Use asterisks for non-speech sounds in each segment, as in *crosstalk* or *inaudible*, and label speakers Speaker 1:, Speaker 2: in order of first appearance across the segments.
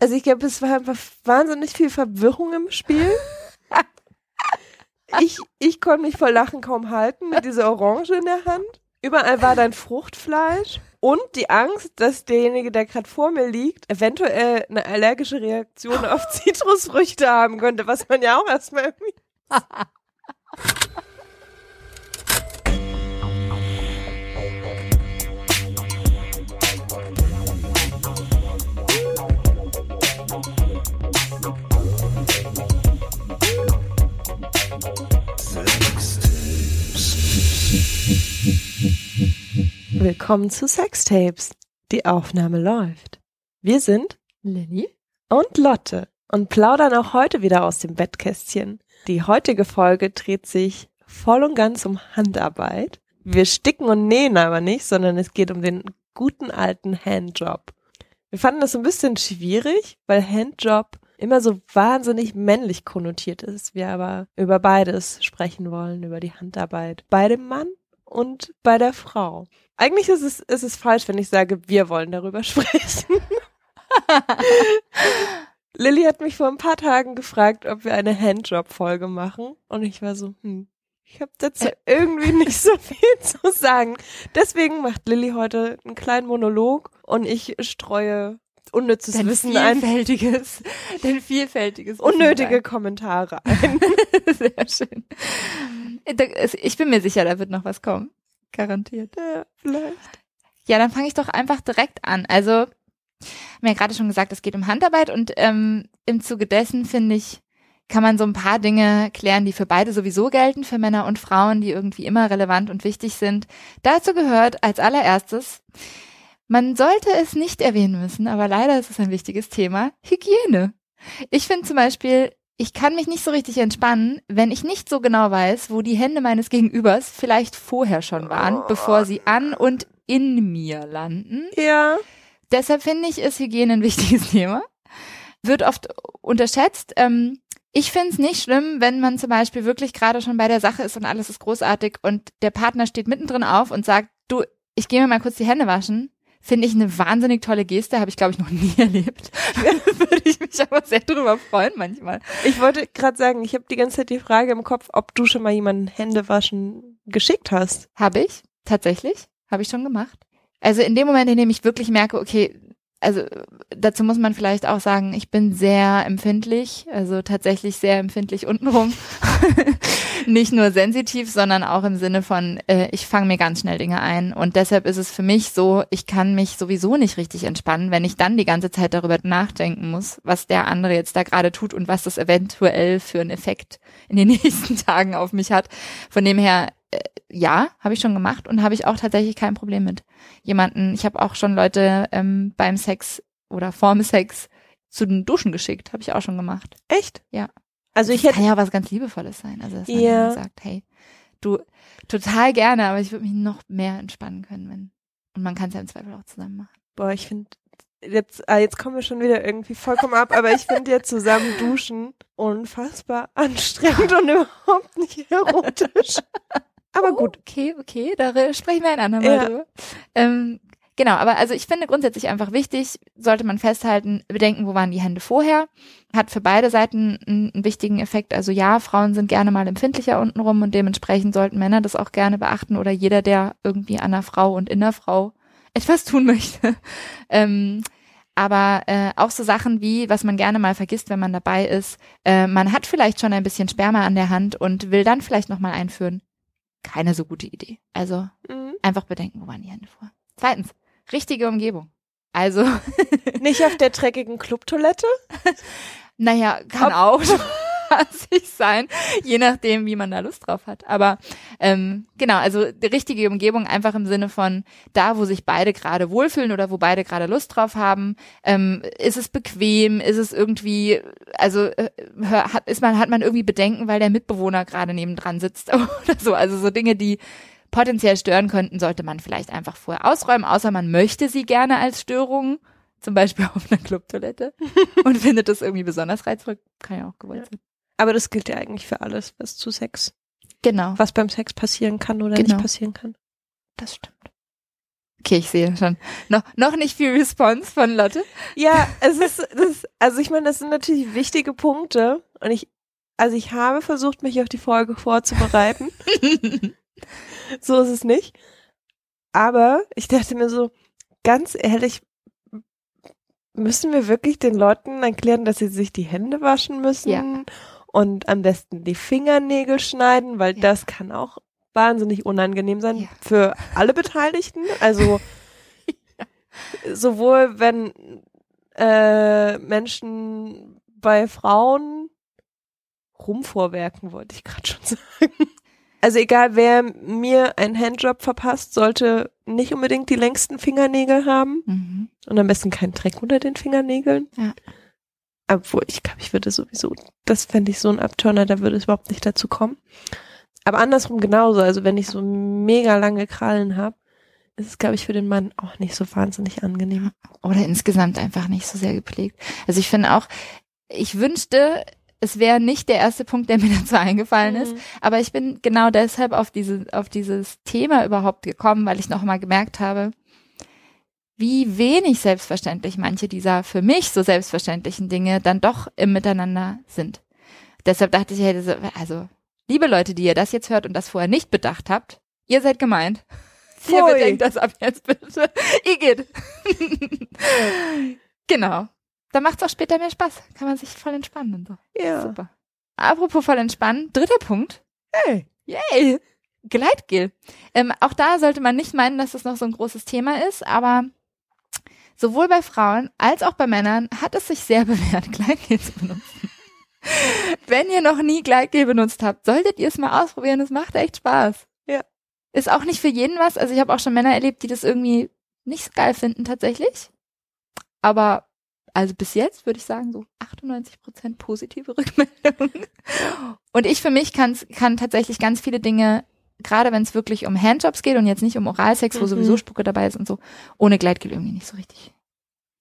Speaker 1: Also ich glaube, es war einfach wahnsinnig viel Verwirrung im Spiel. *laughs* ich, ich konnte mich vor Lachen kaum halten mit dieser Orange in der Hand. Überall war dein Fruchtfleisch und die Angst, dass derjenige, der gerade vor mir liegt, eventuell eine allergische Reaktion auf *laughs* Zitrusfrüchte haben könnte, was man ja auch erstmal irgendwie. *laughs* Willkommen zu Sextapes. Die Aufnahme läuft. Wir sind
Speaker 2: Lilly
Speaker 1: und Lotte und plaudern auch heute wieder aus dem Bettkästchen. Die heutige Folge dreht sich voll und ganz um Handarbeit. Wir sticken und nähen aber nicht, sondern es geht um den guten alten Handjob. Wir fanden das ein bisschen schwierig, weil Handjob immer so wahnsinnig männlich konnotiert ist. Wir aber über beides sprechen wollen, über die Handarbeit bei dem Mann und bei der Frau. Eigentlich ist es, ist es falsch, wenn ich sage, wir wollen darüber *laughs* sprechen. Lilly hat mich vor ein paar Tagen gefragt, ob wir eine Handjob-Folge machen. Und ich war so, hm, ich habe dazu irgendwie nicht so viel zu sagen. Deswegen macht Lilly heute einen kleinen Monolog und ich streue unnützes
Speaker 2: dein
Speaker 1: Wissen ein.
Speaker 2: vielfältiges, dein vielfältiges Wissen
Speaker 1: Unnötige
Speaker 2: ein.
Speaker 1: Kommentare ein. *laughs*
Speaker 2: Sehr schön. Es- Ich bin mir sicher, da wird noch was kommen. Garantiert.
Speaker 1: ja, vielleicht.
Speaker 2: Ja, dann fange ich doch einfach direkt an. Also, haben ja gerade schon gesagt, es geht um Handarbeit und ähm, im Zuge dessen finde ich, kann man so ein paar Dinge klären, die für beide sowieso gelten, für Männer und Frauen, die irgendwie immer relevant und wichtig sind. Dazu gehört als allererstes, man sollte es nicht erwähnen müssen, aber leider ist es ein wichtiges Thema, Hygiene. Ich finde zum Beispiel, ich kann mich nicht so richtig entspannen, wenn ich nicht so genau weiß, wo die Hände meines Gegenübers vielleicht vorher schon waren, bevor sie an und in mir landen.
Speaker 1: Ja.
Speaker 2: Deshalb finde ich, ist Hygiene ein *laughs* wichtiges Thema. Wird oft unterschätzt. Ähm, ich finde es nicht schlimm, wenn man zum Beispiel wirklich gerade schon bei der Sache ist und alles ist großartig und der Partner steht mittendrin auf und sagt, du, ich gehe mir mal kurz die Hände waschen. Finde ich eine wahnsinnig tolle Geste, habe ich glaube ich noch nie *laughs* erlebt. Würde ich mich aber sehr drüber freuen manchmal.
Speaker 1: Ich wollte gerade sagen, ich habe die ganze Zeit die Frage im Kopf, ob du schon mal jemanden Hände waschen geschickt hast.
Speaker 2: Habe ich, tatsächlich, habe ich schon gemacht. Also in dem Moment, in dem ich wirklich merke, okay, also dazu muss man vielleicht auch sagen, ich bin sehr empfindlich, also tatsächlich sehr empfindlich untenrum. *laughs* Nicht nur sensitiv, sondern auch im Sinne von, äh, ich fange mir ganz schnell Dinge ein. Und deshalb ist es für mich so, ich kann mich sowieso nicht richtig entspannen, wenn ich dann die ganze Zeit darüber nachdenken muss, was der andere jetzt da gerade tut und was das eventuell für einen Effekt in den *laughs* nächsten Tagen auf mich hat. Von dem her, ja, habe ich schon gemacht und habe ich auch tatsächlich kein Problem mit. Jemanden, ich habe auch schon Leute ähm, beim Sex oder vorm Sex zu den Duschen geschickt, habe ich auch schon gemacht.
Speaker 1: Echt?
Speaker 2: Ja.
Speaker 1: Also ich hätte
Speaker 2: kann ja was ganz Liebevolles sein. Also dass man
Speaker 1: Ja.
Speaker 2: dann sagt, hey, du, total gerne, aber ich würde mich noch mehr entspannen können, wenn. Und man kann es ja im Zweifel auch zusammen machen.
Speaker 1: Boah, ich finde jetzt, ah, jetzt kommen wir schon wieder irgendwie vollkommen ab, aber ich finde ja zusammen duschen unfassbar anstrengend *laughs* und überhaupt nicht erotisch. *laughs* Aber gut.
Speaker 2: Oh, Okay, okay, da re- sprechen wir ein andermal
Speaker 1: Ja.
Speaker 2: drüber. Ähm, genau, aber also ich finde grundsätzlich einfach wichtig, sollte man festhalten, bedenken, wo waren die Hände vorher. Hat für beide Seiten einen, einen wichtigen Effekt. Also ja, Frauen sind gerne mal empfindlicher untenrum und dementsprechend sollten Männer das auch gerne beachten oder jeder, der irgendwie an einer Frau und in der Frau etwas tun *laughs* möchte. ähm, aber äh, auch so Sachen wie, was man gerne mal vergisst, wenn man dabei ist, äh, man hat vielleicht schon ein bisschen Sperma an der Hand und will dann vielleicht nochmal einführen. Keine so gute Idee. Also
Speaker 1: Mhm.
Speaker 2: einfach bedenken, wo waren die Hände vor. Zweitens, richtige Umgebung. Also,
Speaker 1: Nicht auf der dreckigen Clubtoilette? *laughs*
Speaker 2: naja, kann auch *laughs* spaßig sein, je nachdem, wie man da Lust drauf hat. Aber ähm, genau, also die richtige Umgebung einfach im Sinne von da, wo sich beide gerade wohlfühlen oder wo beide gerade Lust drauf haben. Ähm, ist es bequem? Ist es irgendwie, also äh, hat, ist man, hat man irgendwie Bedenken, weil der Mitbewohner gerade nebendran sitzt *laughs* oder so. Also so Dinge, die potenziell stören könnten, sollte man vielleicht einfach vorher ausräumen, außer man möchte sie gerne als Störung, zum Beispiel *laughs* auf einer Clubtoilette und findet das irgendwie besonders reizvoll. Kann ja auch gewollt sein.
Speaker 1: Aber das gilt ja eigentlich für alles, was zu Sex,
Speaker 2: Genau,
Speaker 1: was beim Sex passieren kann oder
Speaker 2: Genau.
Speaker 1: nicht passieren kann.
Speaker 2: das stimmt. Okay, ich sehe schon. Noch, noch nicht viel Response von Lotte.
Speaker 1: Ja, es ist, das, also ich meine, das sind natürlich wichtige Punkte und ich, also ich habe versucht, mich auf die Folge vorzubereiten. *laughs* so ist es nicht. Aber ich dachte mir so, ganz ehrlich, müssen wir wirklich den Leuten erklären, dass sie sich die Hände waschen müssen
Speaker 2: Ja.
Speaker 1: Und am besten die Fingernägel schneiden, weil
Speaker 2: Ja.
Speaker 1: das kann auch wahnsinnig unangenehm sein
Speaker 2: Ja.
Speaker 1: für alle Beteiligten. Also *laughs* sowohl wenn äh, Menschen bei Frauen rumvorwerken, wollte ich gerade schon *laughs* sagen. Also egal, wer mir einen Handjob verpasst, sollte nicht unbedingt die längsten Fingernägel haben
Speaker 2: Mhm.
Speaker 1: und am besten keinen Dreck unter den Fingernägeln.
Speaker 2: Ja.
Speaker 1: Obwohl, ich glaube, ich würde sowieso, das fände ich so ein Abturner, da würde es überhaupt nicht dazu kommen. Aber andersrum genauso, also wenn ich so mega lange Krallen habe, ist es, glaube ich, für den Mann auch nicht so wahnsinnig angenehm.
Speaker 2: Oder insgesamt einfach nicht so sehr gepflegt. Also ich finde auch, ich wünschte, es wäre nicht der erste Punkt, der *laughs* mir dazu eingefallen ist. Aber ich bin genau deshalb auf diese, auf dieses Thema überhaupt gekommen, weil ich noch mal gemerkt habe, wie wenig selbstverständlich manche dieser für mich so selbstverständlichen Dinge dann doch im Miteinander sind. Deshalb dachte ich, also, liebe Leute, die ihr das jetzt hört und das vorher nicht bedacht habt, ihr seid gemeint. *laughs* Ihr
Speaker 1: Pfui.
Speaker 2: bedenkt das ab jetzt bitte. Igitt. *laughs* genau. Da macht's auch später mehr Spaß. Kann man sich voll entspannen und so.
Speaker 1: Ja.
Speaker 2: Super. Apropos voll entspannen, dritter Punkt.
Speaker 1: Hey.
Speaker 2: Yay! Gleitgel. Ähm, auch da sollte man nicht meinen, dass das noch so ein großes Thema ist, aber sowohl bei Frauen als auch bei Männern hat es sich sehr *laughs* bewährt, Gleitgel zu benutzen. Wenn ihr noch nie Gleitgel benutzt habt, solltet ihr es mal ausprobieren. Es macht echt Spaß.
Speaker 1: Ja.
Speaker 2: Ist auch nicht für jeden was. Also ich habe auch schon Männer erlebt, die das irgendwie nicht so geil finden tatsächlich. Aber also bis jetzt würde ich sagen so 98 Prozent positive *laughs* Rückmeldungen. Und ich für mich kann's, kann tatsächlich ganz viele Dinge, gerade wenn es wirklich um Handjobs geht und jetzt nicht um Oralsex, wo
Speaker 1: Mhm.
Speaker 2: sowieso Spucke dabei ist und so, ohne Gleitgel irgendwie nicht so richtig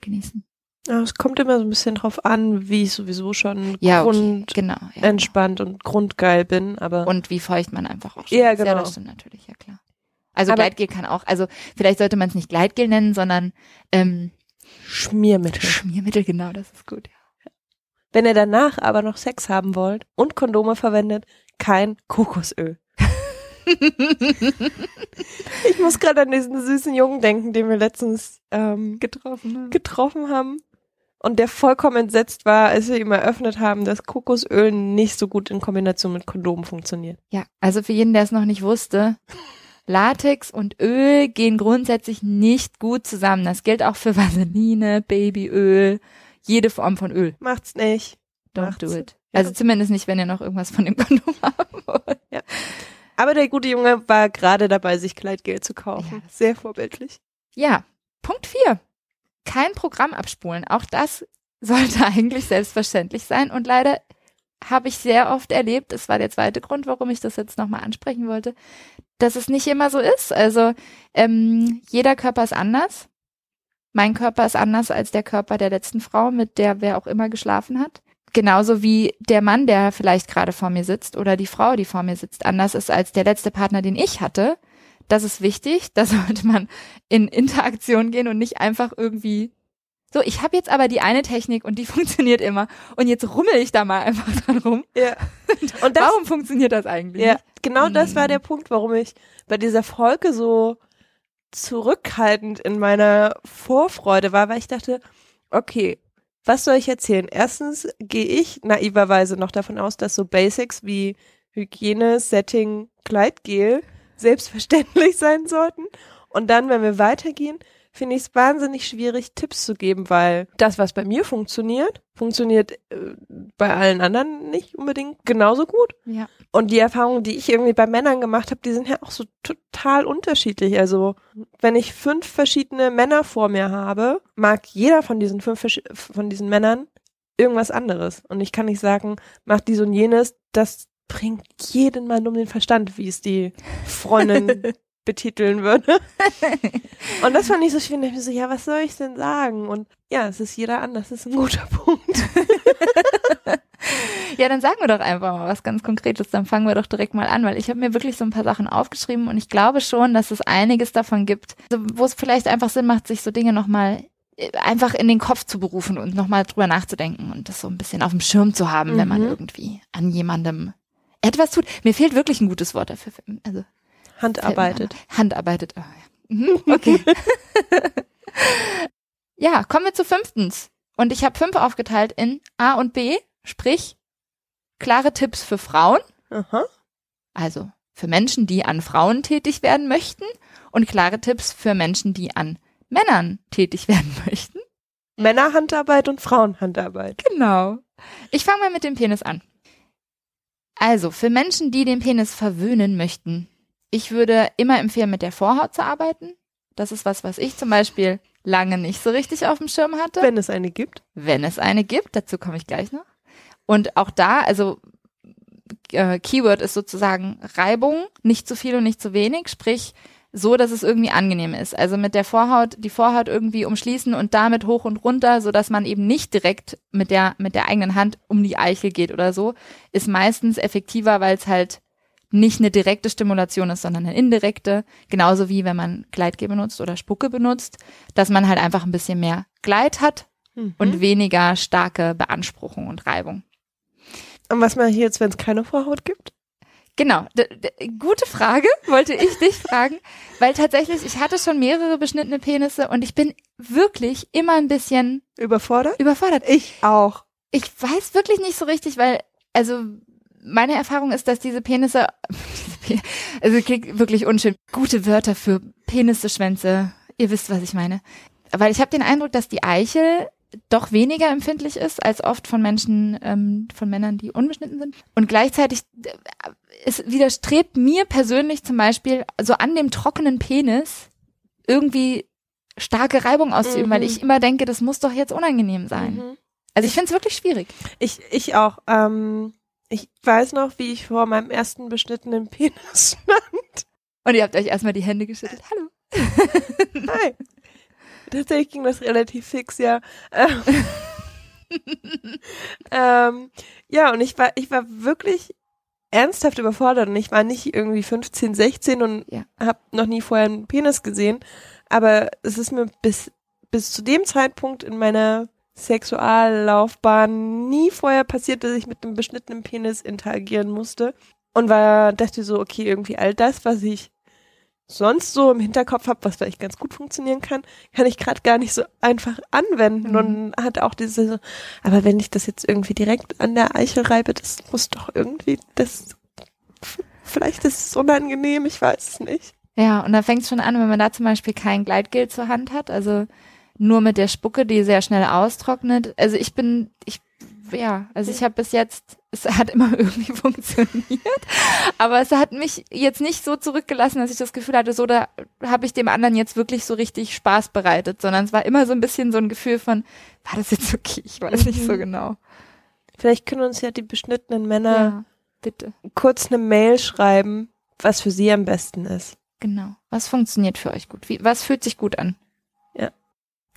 Speaker 2: genießen.
Speaker 1: Ja, es kommt immer so ein bisschen drauf an, wie ich sowieso schon
Speaker 2: Ja, okay. Genau. Ja.
Speaker 1: entspannt und grundgeil bin, aber
Speaker 2: Und wie feucht man einfach auch schon
Speaker 1: Ja,
Speaker 2: ist. Ja,
Speaker 1: genau.
Speaker 2: das stimmt natürlich, ja klar. Also
Speaker 1: Aber-
Speaker 2: Gleitgel kann auch, also vielleicht sollte man es nicht Gleitgel nennen, sondern ähm,
Speaker 1: Schmiermittel.
Speaker 2: Schmiermittel, genau, das ist gut. Ja.
Speaker 1: Wenn ihr danach aber noch Sex haben wollt und Kondome verwendet, kein Kokosöl. Ich muss gerade an diesen süßen Jungen denken, den wir letztens ähm,
Speaker 2: Getroffen.
Speaker 1: getroffen haben und der vollkommen entsetzt war, als wir ihm eröffnet haben, dass Kokosöl nicht so gut in Kombination mit Kondomen funktioniert.
Speaker 2: Ja, also für jeden, der es noch nicht wusste, Latex und Öl gehen grundsätzlich nicht gut zusammen. Das gilt auch für Vaseline, Babyöl, jede Form von Öl.
Speaker 1: Macht's nicht.
Speaker 2: Don't
Speaker 1: Macht's.
Speaker 2: do it.
Speaker 1: Ja.
Speaker 2: Also zumindest nicht, wenn ihr noch irgendwas von dem Kondom *laughs* haben wollt.
Speaker 1: Aber der gute Junge war gerade dabei, sich Kleidgel zu
Speaker 2: Ja,
Speaker 1: kaufen.
Speaker 2: das-
Speaker 1: Sehr vorbildlich.
Speaker 2: Ja, Punkt vier. Kein Programm abspulen. Auch das *laughs* sollte eigentlich selbstverständlich sein. Und leider habe ich sehr oft erlebt, das war der zweite Grund, warum ich das jetzt nochmal ansprechen wollte, dass es nicht immer so ist. Also ähm, jeder Körper ist anders. Mein Körper ist anders als der Körper der letzten Frau, mit der wer auch immer geschlafen hat. Genauso wie der Mann, der vielleicht gerade vor mir sitzt oder die Frau, die vor mir sitzt, anders ist als der letzte Partner, den ich hatte. Das ist wichtig. *laughs* Da sollte man in Interaktion gehen und nicht einfach irgendwie so, ich habe jetzt aber die eine Technik und die *laughs* funktioniert immer und jetzt rummel ich da mal einfach dran rum.
Speaker 1: Ja. *laughs* Und das,
Speaker 2: Warum funktioniert das eigentlich?
Speaker 1: ja, genau das war
Speaker 2: Mhm.
Speaker 1: der Punkt, warum ich bei dieser Folge so zurückhaltend in meiner Vorfreude war, weil ich dachte, okay, was soll ich erzählen? Erstens gehe ich naiverweise noch davon aus, dass so Basics wie Hygiene, Setting, Kleidgel selbstverständlich *laughs* sein sollten. Und dann, wenn wir weitergehen, finde ich es wahnsinnig schwierig, Tipps zu geben, weil das, was bei mir funktioniert, funktioniert äh, bei allen anderen nicht unbedingt genauso gut.
Speaker 2: Ja.
Speaker 1: Und die Erfahrungen, die ich irgendwie bei Männern gemacht habe, die sind ja auch so total unterschiedlich. Also wenn ich fünf verschiedene Männer vor mir habe, mag jeder von diesen fünf von diesen Männern irgendwas anderes. Und ich kann nicht sagen, mach dies und jenes. Das bringt jeden Mann um den Verstand, wie es die Freundin *laughs* betiteln würde. *laughs* Und das fand ich so schwierig. Ich mir so, ja, was soll ich denn sagen? Und ja, es ist jeder anders. Das ist ein guter Punkt. *laughs*
Speaker 2: Ja, dann sagen wir doch einfach mal was ganz Konkretes. Dann fangen wir doch direkt mal an, weil ich habe mir wirklich so ein paar Sachen aufgeschrieben und ich glaube schon, dass es einiges davon gibt, wo es vielleicht einfach Sinn macht, sich so Dinge nochmal äh, einfach in den Kopf zu berufen und nochmal drüber nachzudenken und das so ein bisschen auf dem Schirm zu haben, mhm. wenn man mhm. irgendwie an jemandem etwas tut. Mir fehlt wirklich ein gutes Wort dafür. Also
Speaker 1: Handarbeitet.
Speaker 2: Handarbeitet. Oh, ja. Mhm, okay. *laughs* ja, kommen wir zu fünftens. Und ich habe fünf aufgeteilt in A und B, sprich klare Tipps für Frauen. Aha. Also für Menschen, die an Frauen tätig werden möchten und klare Tipps für Menschen, die an Männern tätig werden möchten.
Speaker 1: Männerhandarbeit und Frauenhandarbeit.
Speaker 2: Genau. Ich fange mal mit dem Penis an. Also, für Menschen, die den Penis verwöhnen möchten, ich würde immer empfehlen, mit der Vorhaut zu arbeiten. Das ist was, was ich zum Beispiel lange nicht so richtig auf dem Schirm hatte.
Speaker 1: Wenn es eine gibt.
Speaker 2: Wenn es eine gibt, dazu komme ich gleich noch. Und auch da, also äh, Keyword ist sozusagen Reibung, nicht zu viel und nicht zu wenig, sprich so, dass es irgendwie angenehm ist. Also mit der Vorhaut, die Vorhaut irgendwie umschließen und damit hoch und runter, so dass man eben nicht direkt mit der, mit der eigenen Hand um die Eichel geht oder so, ist meistens effektiver, weil es halt nicht eine direkte Stimulation ist, sondern eine indirekte. Genauso wie wenn man Gleitgel benutzt oder Spucke benutzt, dass man halt einfach ein bisschen mehr Gleit hat mhm. und weniger starke Beanspruchung und Reibung.
Speaker 1: Und was man hier jetzt, wenn es keine Vorhaut gibt?
Speaker 2: Genau, gute Frage, wollte ich dich *laughs* fragen, weil tatsächlich, ich hatte schon mehrere beschnittene Penisse und ich bin wirklich immer ein bisschen
Speaker 1: überfordert.
Speaker 2: Überfordert.
Speaker 1: Ich auch.
Speaker 2: Ich weiß wirklich nicht so richtig, weil, also meine Erfahrung ist, dass diese Penisse, *laughs* also klingt wirklich unschön, gute Wörter für Penisse, Schwänze, ihr wisst, was ich meine. Weil ich habe den Eindruck, dass die Eichel doch weniger empfindlich ist als oft von Menschen, ähm, von Männern, die unbeschnitten sind. Und gleichzeitig, äh, es widerstrebt mir persönlich zum Beispiel so an dem trockenen Penis irgendwie starke Reibung auszuüben, mhm. weil ich immer denke, das muss doch jetzt unangenehm sein. Mhm. Also ich finde es wirklich schwierig.
Speaker 1: Ich, ich auch. Ähm, ich weiß noch, wie ich vor meinem ersten beschnittenen Penis *laughs* stand.
Speaker 2: Und ihr habt euch erstmal die Hände geschüttelt. Hallo. *laughs*
Speaker 1: Hi. Tatsächlich ging das relativ fix, ja. Ähm, *laughs* ähm, ja, und ich war, ich war wirklich ernsthaft überfordert und ich war nicht irgendwie 15, 16 und ja. habe noch nie vorher einen Penis gesehen. Aber es ist mir bis, bis zu dem Zeitpunkt in meiner Sexuallaufbahn nie vorher passiert, dass ich mit einem beschnittenen Penis interagieren musste. Und war, dachte so, okay, irgendwie all das, was ich sonst so im Hinterkopf habe, was vielleicht ganz gut funktionieren kann, kann ich gerade gar nicht so einfach anwenden. Mhm. Und hat auch diese, aber wenn ich das jetzt irgendwie direkt an der Eichel reibe, das muss doch irgendwie, das, vielleicht ist es unangenehm, ich weiß es nicht.
Speaker 2: Ja, und da fängt es schon an, wenn man da zum Beispiel kein Gleitgel zur Hand hat, also nur mit der Spucke, die sehr schnell austrocknet. Also ich bin, ich ja, also ich habe bis jetzt, es hat immer *laughs* irgendwie funktioniert, aber es hat mich jetzt nicht so zurückgelassen, dass ich das Gefühl hatte, so da habe ich dem anderen jetzt wirklich so richtig Spaß bereitet, sondern es war immer so ein bisschen so ein Gefühl von, war das jetzt okay? Ich weiß nicht so mhm. genau.
Speaker 1: Vielleicht können uns ja die beschnittenen Männer
Speaker 2: ja, bitte
Speaker 1: kurz eine Mail schreiben, was für sie am besten ist.
Speaker 2: Genau. Was funktioniert für euch gut? Wie, was fühlt sich gut an?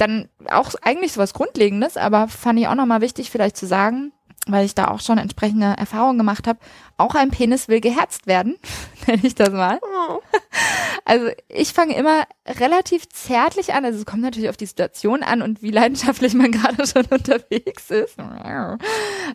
Speaker 2: Dann auch eigentlich sowas Grundlegendes, aber fand ich auch nochmal wichtig vielleicht zu sagen, weil ich da auch schon entsprechende Erfahrungen gemacht habe, auch ein Penis will geherzt werden, *laughs* nenne ich das mal. Oh. Also ich fange immer relativ zärtlich an, also es kommt natürlich auf die Situation an und wie leidenschaftlich man *laughs* gerade schon unterwegs ist.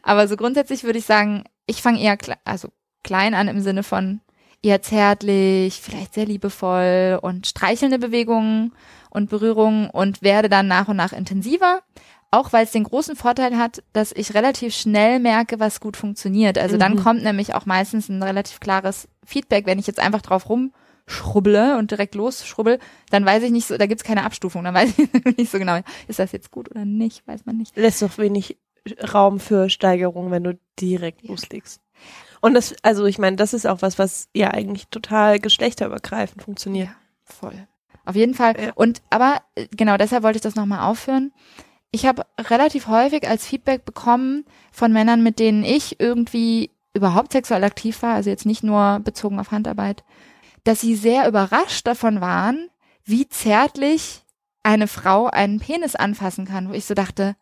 Speaker 2: Aber so grundsätzlich würde ich sagen, ich fange eher kle also klein an im Sinne von eher zärtlich, vielleicht sehr liebevoll und streichelnde Bewegungen und Berührungen und werde dann nach und nach intensiver. Auch weil es den großen Vorteil hat, dass ich relativ schnell merke, was gut funktioniert. Also mhm. dann kommt nämlich auch meistens ein relativ klares Feedback, wenn ich jetzt einfach drauf rumschrubble und direkt losschrubbel, dann weiß ich nicht so, da gibt's keine Abstufung, dann weiß ich *laughs* nicht so genau, ist das jetzt gut oder nicht, weiß man nicht.
Speaker 1: Lässt doch wenig Raum für Steigerung, wenn du direkt ja. loslegst. Und das, also ich meine, das ist auch was, was ja eigentlich total geschlechterübergreifend funktioniert. Ja,
Speaker 2: voll. Auf jeden Fall. Ja. Und aber äh, genau deshalb wollte ich das nochmal aufführen. Ich habe relativ häufig als Feedback bekommen von Männern, mit denen ich irgendwie überhaupt sexuell aktiv war, also jetzt nicht nur bezogen auf Handarbeit, dass sie sehr überrascht davon waren, wie zärtlich eine Frau einen Penis anfassen kann, wo ich so dachte,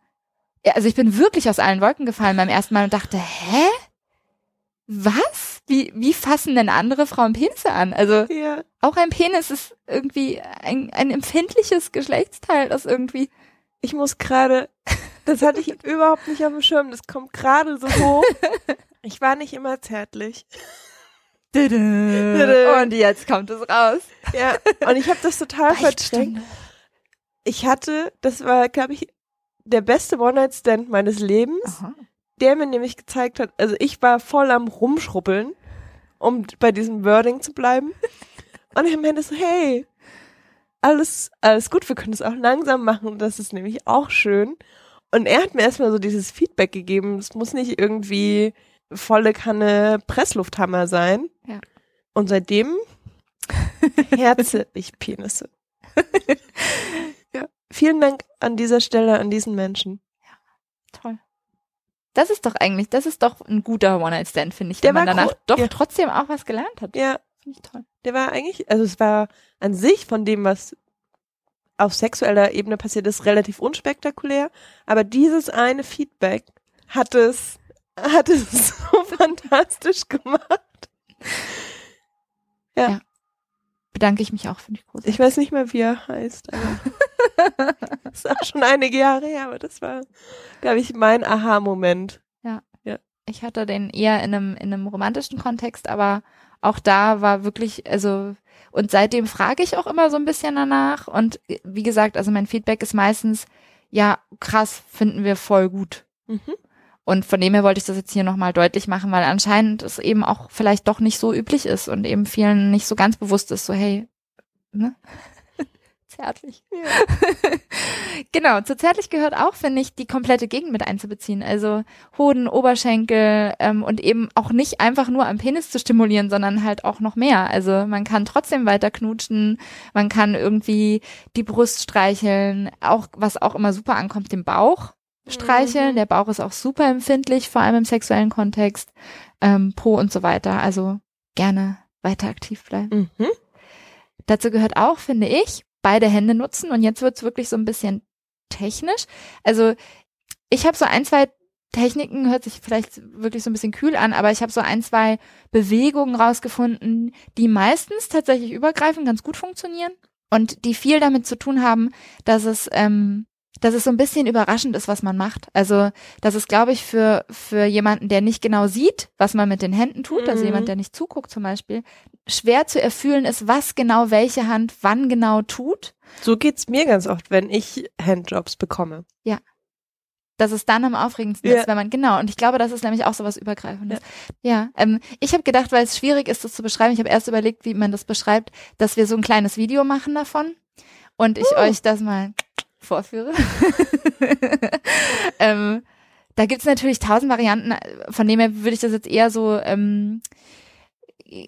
Speaker 2: also ich bin wirklich aus allen Wolken gefallen beim ersten Mal und dachte, hä? was? Wie, wie fassen denn andere Frauen Penisse an? Also
Speaker 1: Ja.
Speaker 2: auch ein Penis ist irgendwie ein, ein empfindliches Geschlechtsteil, das irgendwie.
Speaker 1: Ich muss gerade, das hatte ich *laughs* überhaupt nicht auf dem Schirm, das kommt gerade so hoch. *laughs* Ich war nicht immer zärtlich.
Speaker 2: Und jetzt kommt es raus.
Speaker 1: Ja, und ich habe das total verdrängt. Ich hatte, das war, glaube ich, der beste One-Night-Stand meines Lebens,
Speaker 2: Aha.
Speaker 1: Der mir nämlich gezeigt hat, also ich war voll am Rumschrubbeln, um bei diesem Wording zu bleiben. Und ich meinte so, hey, alles, alles gut, wir können es auch langsam machen, das ist nämlich auch schön. Und er hat mir erstmal so dieses Feedback gegeben, es muss nicht irgendwie volle Kanne Presslufthammer sein.
Speaker 2: Ja.
Speaker 1: Und seitdem *laughs* herze ich Penisse. ja. Vielen Dank an dieser Stelle an diesen Menschen.
Speaker 2: Toll. Das ist doch eigentlich, das ist doch ein guter One-Night-Stand, finde ich,
Speaker 1: Der
Speaker 2: wenn man danach doch
Speaker 1: ja.
Speaker 2: trotzdem auch was gelernt hat.
Speaker 1: Ja,
Speaker 2: Finde ich toll.
Speaker 1: der war eigentlich, also es war an sich von dem, was auf sexueller Ebene passiert ist, relativ unspektakulär, aber dieses eine Feedback hat es, hat es *laughs* so fantastisch gemacht.
Speaker 2: Bedanke ich mich auch, finde ich großartig.
Speaker 1: Ich weiß nicht mehr, wie er heißt, aber *laughs* *laughs* das ist auch schon einige Jahre her, aber das war, glaube ich, mein Aha-Moment.
Speaker 2: Ich hatte den eher in einem, in einem romantischen Kontext, aber auch da war wirklich, also, und seitdem frage ich auch immer so ein bisschen danach. Und wie gesagt, also mein Feedback ist meistens, ja, krass, finden wir voll gut.
Speaker 1: Mhm.
Speaker 2: Und von dem her wollte ich das jetzt hier nochmal deutlich machen, weil anscheinend es eben auch vielleicht doch nicht so üblich ist und eben vielen nicht so ganz bewusst ist, so hey, ne? Zärtlich. *laughs* genau, zu zärtlich gehört auch, finde ich, die komplette Gegend mit einzubeziehen. Also Hoden, Oberschenkel ähm, und eben auch nicht einfach nur am Penis zu stimulieren, sondern halt auch noch mehr. Also man kann trotzdem weiter knutschen, man kann irgendwie die Brust streicheln, auch was auch immer super ankommt, den Bauch streicheln.
Speaker 1: Mhm.
Speaker 2: Der Bauch ist auch super empfindlich, vor allem im sexuellen Kontext, ähm, Po und so weiter. Also gerne weiter aktiv bleiben.
Speaker 1: Mhm.
Speaker 2: Dazu gehört auch, finde ich, beide Hände nutzen. Und jetzt wird's wirklich so ein bisschen technisch. Also ich habe so ein, zwei Techniken, hört sich vielleicht wirklich so ein bisschen kühl an, aber ich habe so ein, zwei Bewegungen rausgefunden, die meistens tatsächlich übergreifend ganz gut funktionieren und die viel damit zu tun haben, dass es ähm, dass es so ein bisschen überraschend ist, was man macht. Also, dass es, glaube ich, für, für jemanden, der nicht genau sieht, was man mit den Händen tut, also
Speaker 1: Mhm.
Speaker 2: jemand, der nicht zuguckt zum Beispiel, schwer zu erfüllen ist, was genau welche Hand wann genau tut.
Speaker 1: So geht's mir ganz oft, wenn ich Handjobs bekomme.
Speaker 2: Dass es dann am aufregendsten
Speaker 1: Ja.
Speaker 2: ist, wenn man, genau, und ich glaube, das ist nämlich auch so was Übergreifendes. Ja, ähm, ich habe gedacht, weil es schwierig ist, das zu beschreiben, ich habe erst überlegt, wie man das beschreibt, dass wir so ein kleines Video machen davon und ich
Speaker 1: Uh.
Speaker 2: euch das mal vorführe. *laughs* ähm, da gibt's natürlich tausend Varianten, von dem her würde ich das jetzt eher so, ähm,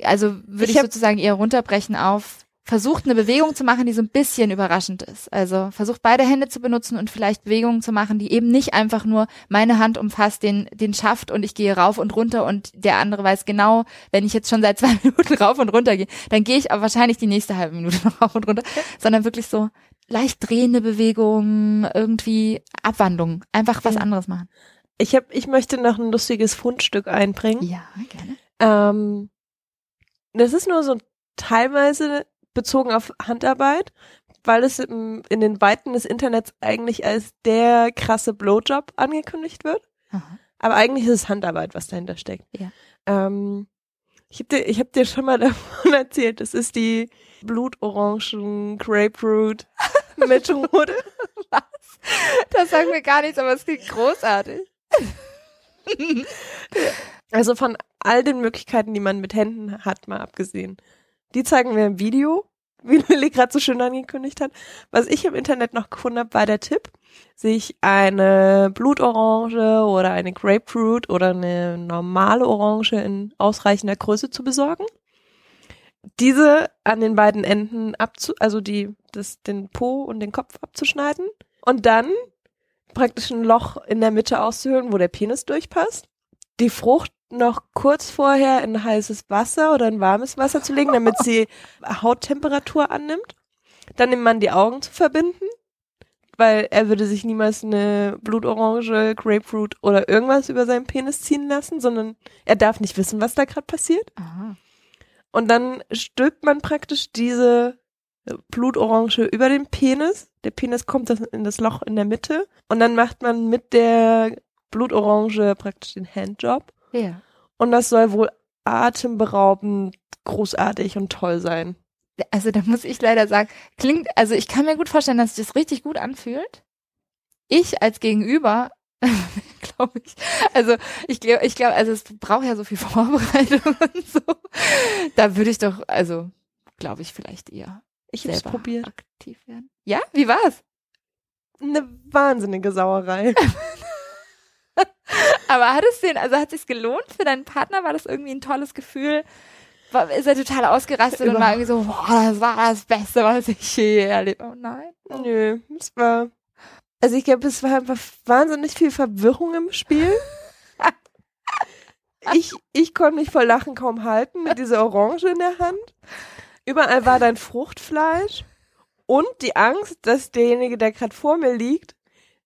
Speaker 2: also würde
Speaker 1: Ich
Speaker 2: ich, sozusagen eher runterbrechen auf, versucht eine Bewegung zu machen, die so ein bisschen überraschend ist. Also versucht beide Hände zu benutzen und vielleicht Bewegungen zu machen, die eben nicht einfach nur meine Hand umfasst den, den Schaft und ich gehe rauf und runter und der andere weiß genau, wenn ich jetzt schon seit *laughs* zwei Minuten rauf und runter gehe, dann gehe ich aber wahrscheinlich die nächste halbe Minute noch rauf und runter, sondern wirklich so leicht drehende Bewegungen, irgendwie Abwandlungen, einfach was anderes machen.
Speaker 1: Ich hab, ich möchte noch ein lustiges Fundstück einbringen.
Speaker 2: Ja, gerne.
Speaker 1: Ähm, das ist nur so teilweise bezogen auf Handarbeit, weil es im, in den Weiten des Internets eigentlich als der krasse Blowjob angekündigt wird.
Speaker 2: Aha.
Speaker 1: Aber eigentlich ist es Handarbeit, was dahinter steckt.
Speaker 2: Ja.
Speaker 1: Ähm, ich habe dir, ich hab dir schon mal *laughs* davon erzählt, das ist die Blutorangen Grapefruit *laughs* Methode.
Speaker 2: Das sagt mir gar nichts, aber es klingt großartig. *laughs*
Speaker 1: Also von all den Möglichkeiten, die man mit Händen hat, mal abgesehen. Die zeigen wir im Video, wie *laughs* Lilly gerade so schön angekündigt hat. Was ich im Internet noch gefunden habe, war der Tipp, sich eine Blutorange oder eine Grapefruit oder eine normale Orange in ausreichender Größe zu besorgen. Diese an den beiden Enden abzu, also die, das, den Po und den Kopf abzuschneiden und dann praktisch ein Loch in der Mitte auszuhöhlen, wo der Penis durchpasst. Die Frucht noch kurz vorher in heißes Wasser oder in warmes Wasser zu legen, damit sie *laughs* Hauttemperatur annimmt. Dann nimmt man die Augen zu verbinden, weil er würde sich niemals eine Blutorange, Grapefruit oder irgendwas über seinen Penis ziehen lassen, sondern er darf nicht wissen, was da gerade passiert.
Speaker 2: Aha.
Speaker 1: Und dann stülpt man praktisch diese Blutorange über den Penis. Der Penis kommt in das Loch in der Mitte und dann macht man mit der Blutorange praktisch den Handjob.
Speaker 2: Ja.
Speaker 1: Und das soll wohl atemberaubend großartig und toll sein.
Speaker 2: Also da muss ich leider sagen, klingt, also ich kann mir gut vorstellen, dass sich das richtig gut anfühlt. Ich als Gegenüber, *laughs* glaube ich, also ich glaube, ich glaube, also es braucht ja so viel *laughs* Vorbereitung und so. Da würde ich doch, also glaube ich vielleicht eher
Speaker 1: Ich habe es probiert.
Speaker 2: aktiv werden. Ja, wie war's?
Speaker 1: Eine wahnsinnige Sauerei. *laughs* *laughs*
Speaker 2: Aber hat es den, also hat es sich gelohnt für deinen Partner? War das irgendwie ein tolles Gefühl? War, ist er total ausgerastet und war irgendwie so, boah, das war das Beste, was ich je erlebt habe. Oh nein.
Speaker 1: Nö, es war. Also ich glaube, es war einfach wahnsinnig viel Verwirrung im Spiel. *laughs* Ich, ich konnte mich vor Lachen kaum halten mit dieser Orange in der Hand. Überall war dann Fruchtfleisch und die Angst, dass derjenige, der gerade vor mir liegt,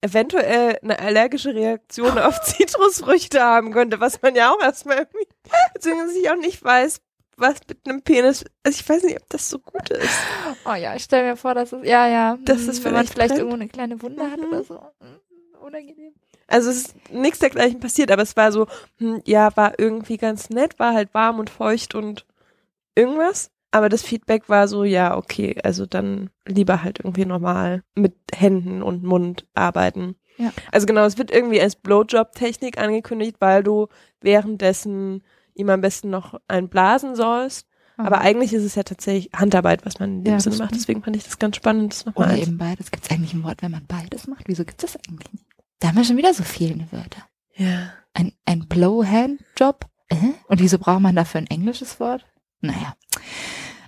Speaker 1: eventuell eine allergische Reaktion auf *laughs* Zitrusfrüchte haben könnte, was man ja auch erstmal irgendwie, beziehungsweise ich auch nicht weiß, was mit einem Penis, also ich weiß nicht, ob das so gut ist.
Speaker 2: Oh ja, ich stelle mir vor, dass es, ja, ja,
Speaker 1: Dass
Speaker 2: hm,
Speaker 1: es
Speaker 2: wenn man
Speaker 1: vielleicht
Speaker 2: irgendwo eine kleine Wunde hat
Speaker 1: Mhm.
Speaker 2: oder so. Hm, Unangenehm.
Speaker 1: Also es ist nichts dergleichen passiert, aber es war so, hm, ja, war irgendwie ganz nett, war halt warm und feucht und irgendwas. Aber das Feedback war so, ja, okay, also dann lieber halt irgendwie normal mit Händen und Mund arbeiten.
Speaker 2: Ja.
Speaker 1: Also genau, es wird irgendwie als Blowjob-Technik angekündigt, weil du währenddessen ihm am besten noch einen blasen sollst. Aber eigentlich ist es ja tatsächlich Handarbeit, was man in dem
Speaker 2: Ja,
Speaker 1: Sinne macht. Deswegen fand ich das ganz spannend, das nochmal
Speaker 2: Oder
Speaker 1: als-
Speaker 2: eben beides. Gibt es eigentlich ein Wort, wenn man beides macht? Wieso gibt es das eigentlich nicht? Da haben wir schon wieder so viele Wörter.
Speaker 1: Ja.
Speaker 2: Ein, ein Blow-Hand-Job? Äh? Und wieso braucht man dafür ein englisches Wort? Naja.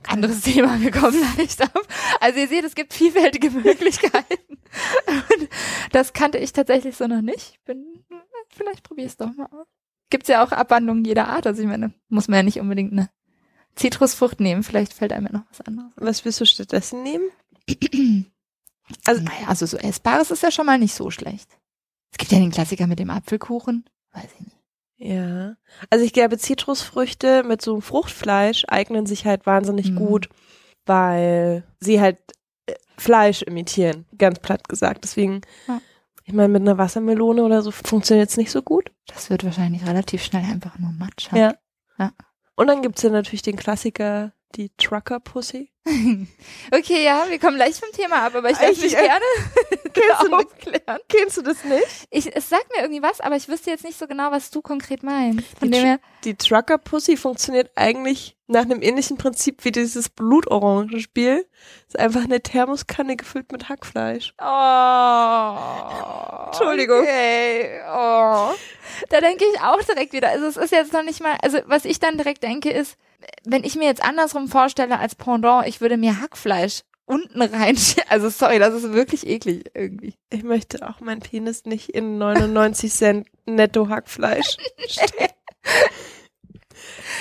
Speaker 2: Anderes Thema, *laughs* wir kommen leicht ab. Also ihr seht, es gibt vielfältige Möglichkeiten. Das kannte ich tatsächlich so noch nicht. Bin, vielleicht probier es doch mal aus. Gibt's ja auch Abwandlungen jeder Art. Also ich meine, muss man ja nicht unbedingt eine Zitrusfrucht nehmen. Vielleicht fällt einem ja noch was anderes.
Speaker 1: Was willst du stattdessen nehmen? *clears throat*
Speaker 2: Also, naja, also so Essbares ist ja schon mal nicht so schlecht. Es gibt ja den Klassiker mit dem Apfelkuchen. Weiß ich nicht.
Speaker 1: Ja. Also ich glaube, Zitrusfrüchte mit so Fruchtfleisch eignen sich halt wahnsinnig
Speaker 2: Mhm.
Speaker 1: gut, weil sie halt äh, Fleisch imitieren, ganz platt gesagt. Deswegen,
Speaker 2: Ja.
Speaker 1: ich meine, mit einer Wassermelone oder so funktioniert es nicht so gut.
Speaker 2: Das wird wahrscheinlich relativ schnell einfach nur Matcha.
Speaker 1: Ja.
Speaker 2: Ja.
Speaker 1: Und dann gibt's ja natürlich den Klassiker, die Trucker Pussy. *laughs*
Speaker 2: Okay, ja, wir kommen leicht vom Thema ab, aber ich möchte mich
Speaker 1: äh,
Speaker 2: gerne *laughs*
Speaker 1: Kennst du, *laughs*
Speaker 2: aufklären.
Speaker 1: kennst du das nicht?
Speaker 2: Ich, es sagt mir irgendwie was, aber ich wüsste jetzt nicht so genau, was du konkret meinst. Von
Speaker 1: Die
Speaker 2: dem her,
Speaker 1: Die Trucker Pussy funktioniert eigentlich nach einem ähnlichen Prinzip wie dieses Blutorangenspiel. Ist einfach eine Thermoskanne gefüllt mit Hackfleisch.
Speaker 2: oh,
Speaker 1: Entschuldigung.
Speaker 2: Okay, oh. Da denke ich auch direkt wieder. Also es ist jetzt noch nicht mal, also was ich dann direkt denke ist, wenn ich mir jetzt andersrum vorstelle als Pendant, ich würde mir Hackfleisch unten rein, *laughs* also sorry, das ist wirklich eklig irgendwie.
Speaker 1: Ich möchte auch meinen Penis nicht in 99 Cent netto Hackfleisch *laughs* stecken.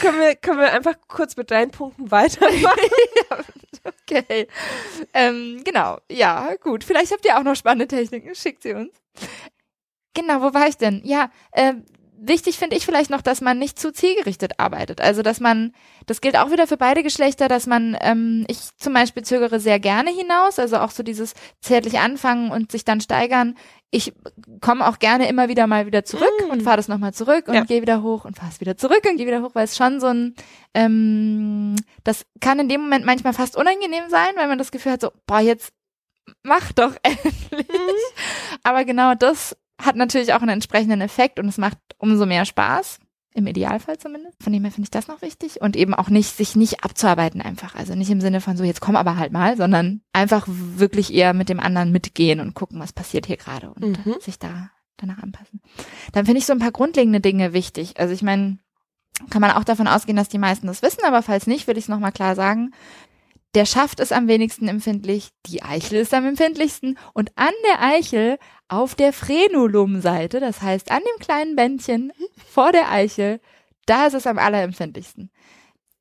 Speaker 1: können, wir, können wir einfach kurz mit deinen Punkten weitermachen? *laughs*
Speaker 2: Okay. Ähm, genau. Ja, gut. Vielleicht habt ihr auch noch spannende Techniken. Schickt sie uns. Genau, wo war ich denn? Ja, äh, wichtig finde ich vielleicht noch, dass man nicht zu zielgerichtet arbeitet. Also, dass man, das gilt auch wieder für beide Geschlechter, dass man, ähm, ich zum Beispiel zögere sehr gerne hinaus, also auch so dieses zärtlich anfangen und sich dann steigern. Ich komme auch gerne immer wieder mal wieder zurück
Speaker 1: Mm.
Speaker 2: und fahre das nochmal zurück und
Speaker 1: Ja.
Speaker 2: gehe wieder hoch und fahre es wieder zurück und gehe wieder hoch, weil es schon so ein, ähm, das kann in dem Moment manchmal fast unangenehm sein, weil man das Gefühl hat, so, boah, jetzt mach doch *laughs* endlich. Aber genau das hat natürlich auch einen entsprechenden Effekt und es macht umso mehr Spaß. Im Idealfall zumindest. Von dem her finde ich das noch wichtig. Und eben auch nicht, sich nicht abzuarbeiten einfach. Also nicht im Sinne von so, jetzt komm aber halt mal, sondern einfach wirklich eher mit dem anderen mitgehen und gucken, was passiert hier gerade und
Speaker 1: Mhm.
Speaker 2: sich da danach anpassen. Dann finde ich so ein paar grundlegende Dinge wichtig. Also ich meine, kann man auch davon ausgehen, dass die meisten das wissen, aber falls nicht, will ich es nochmal klar sagen. Der Schaft ist am wenigsten empfindlich, die Eichel ist am empfindlichsten und an der Eichel auf der Frenulumseite, das heißt an dem kleinen Bändchen vor der Eichel, da ist es am allerempfindlichsten.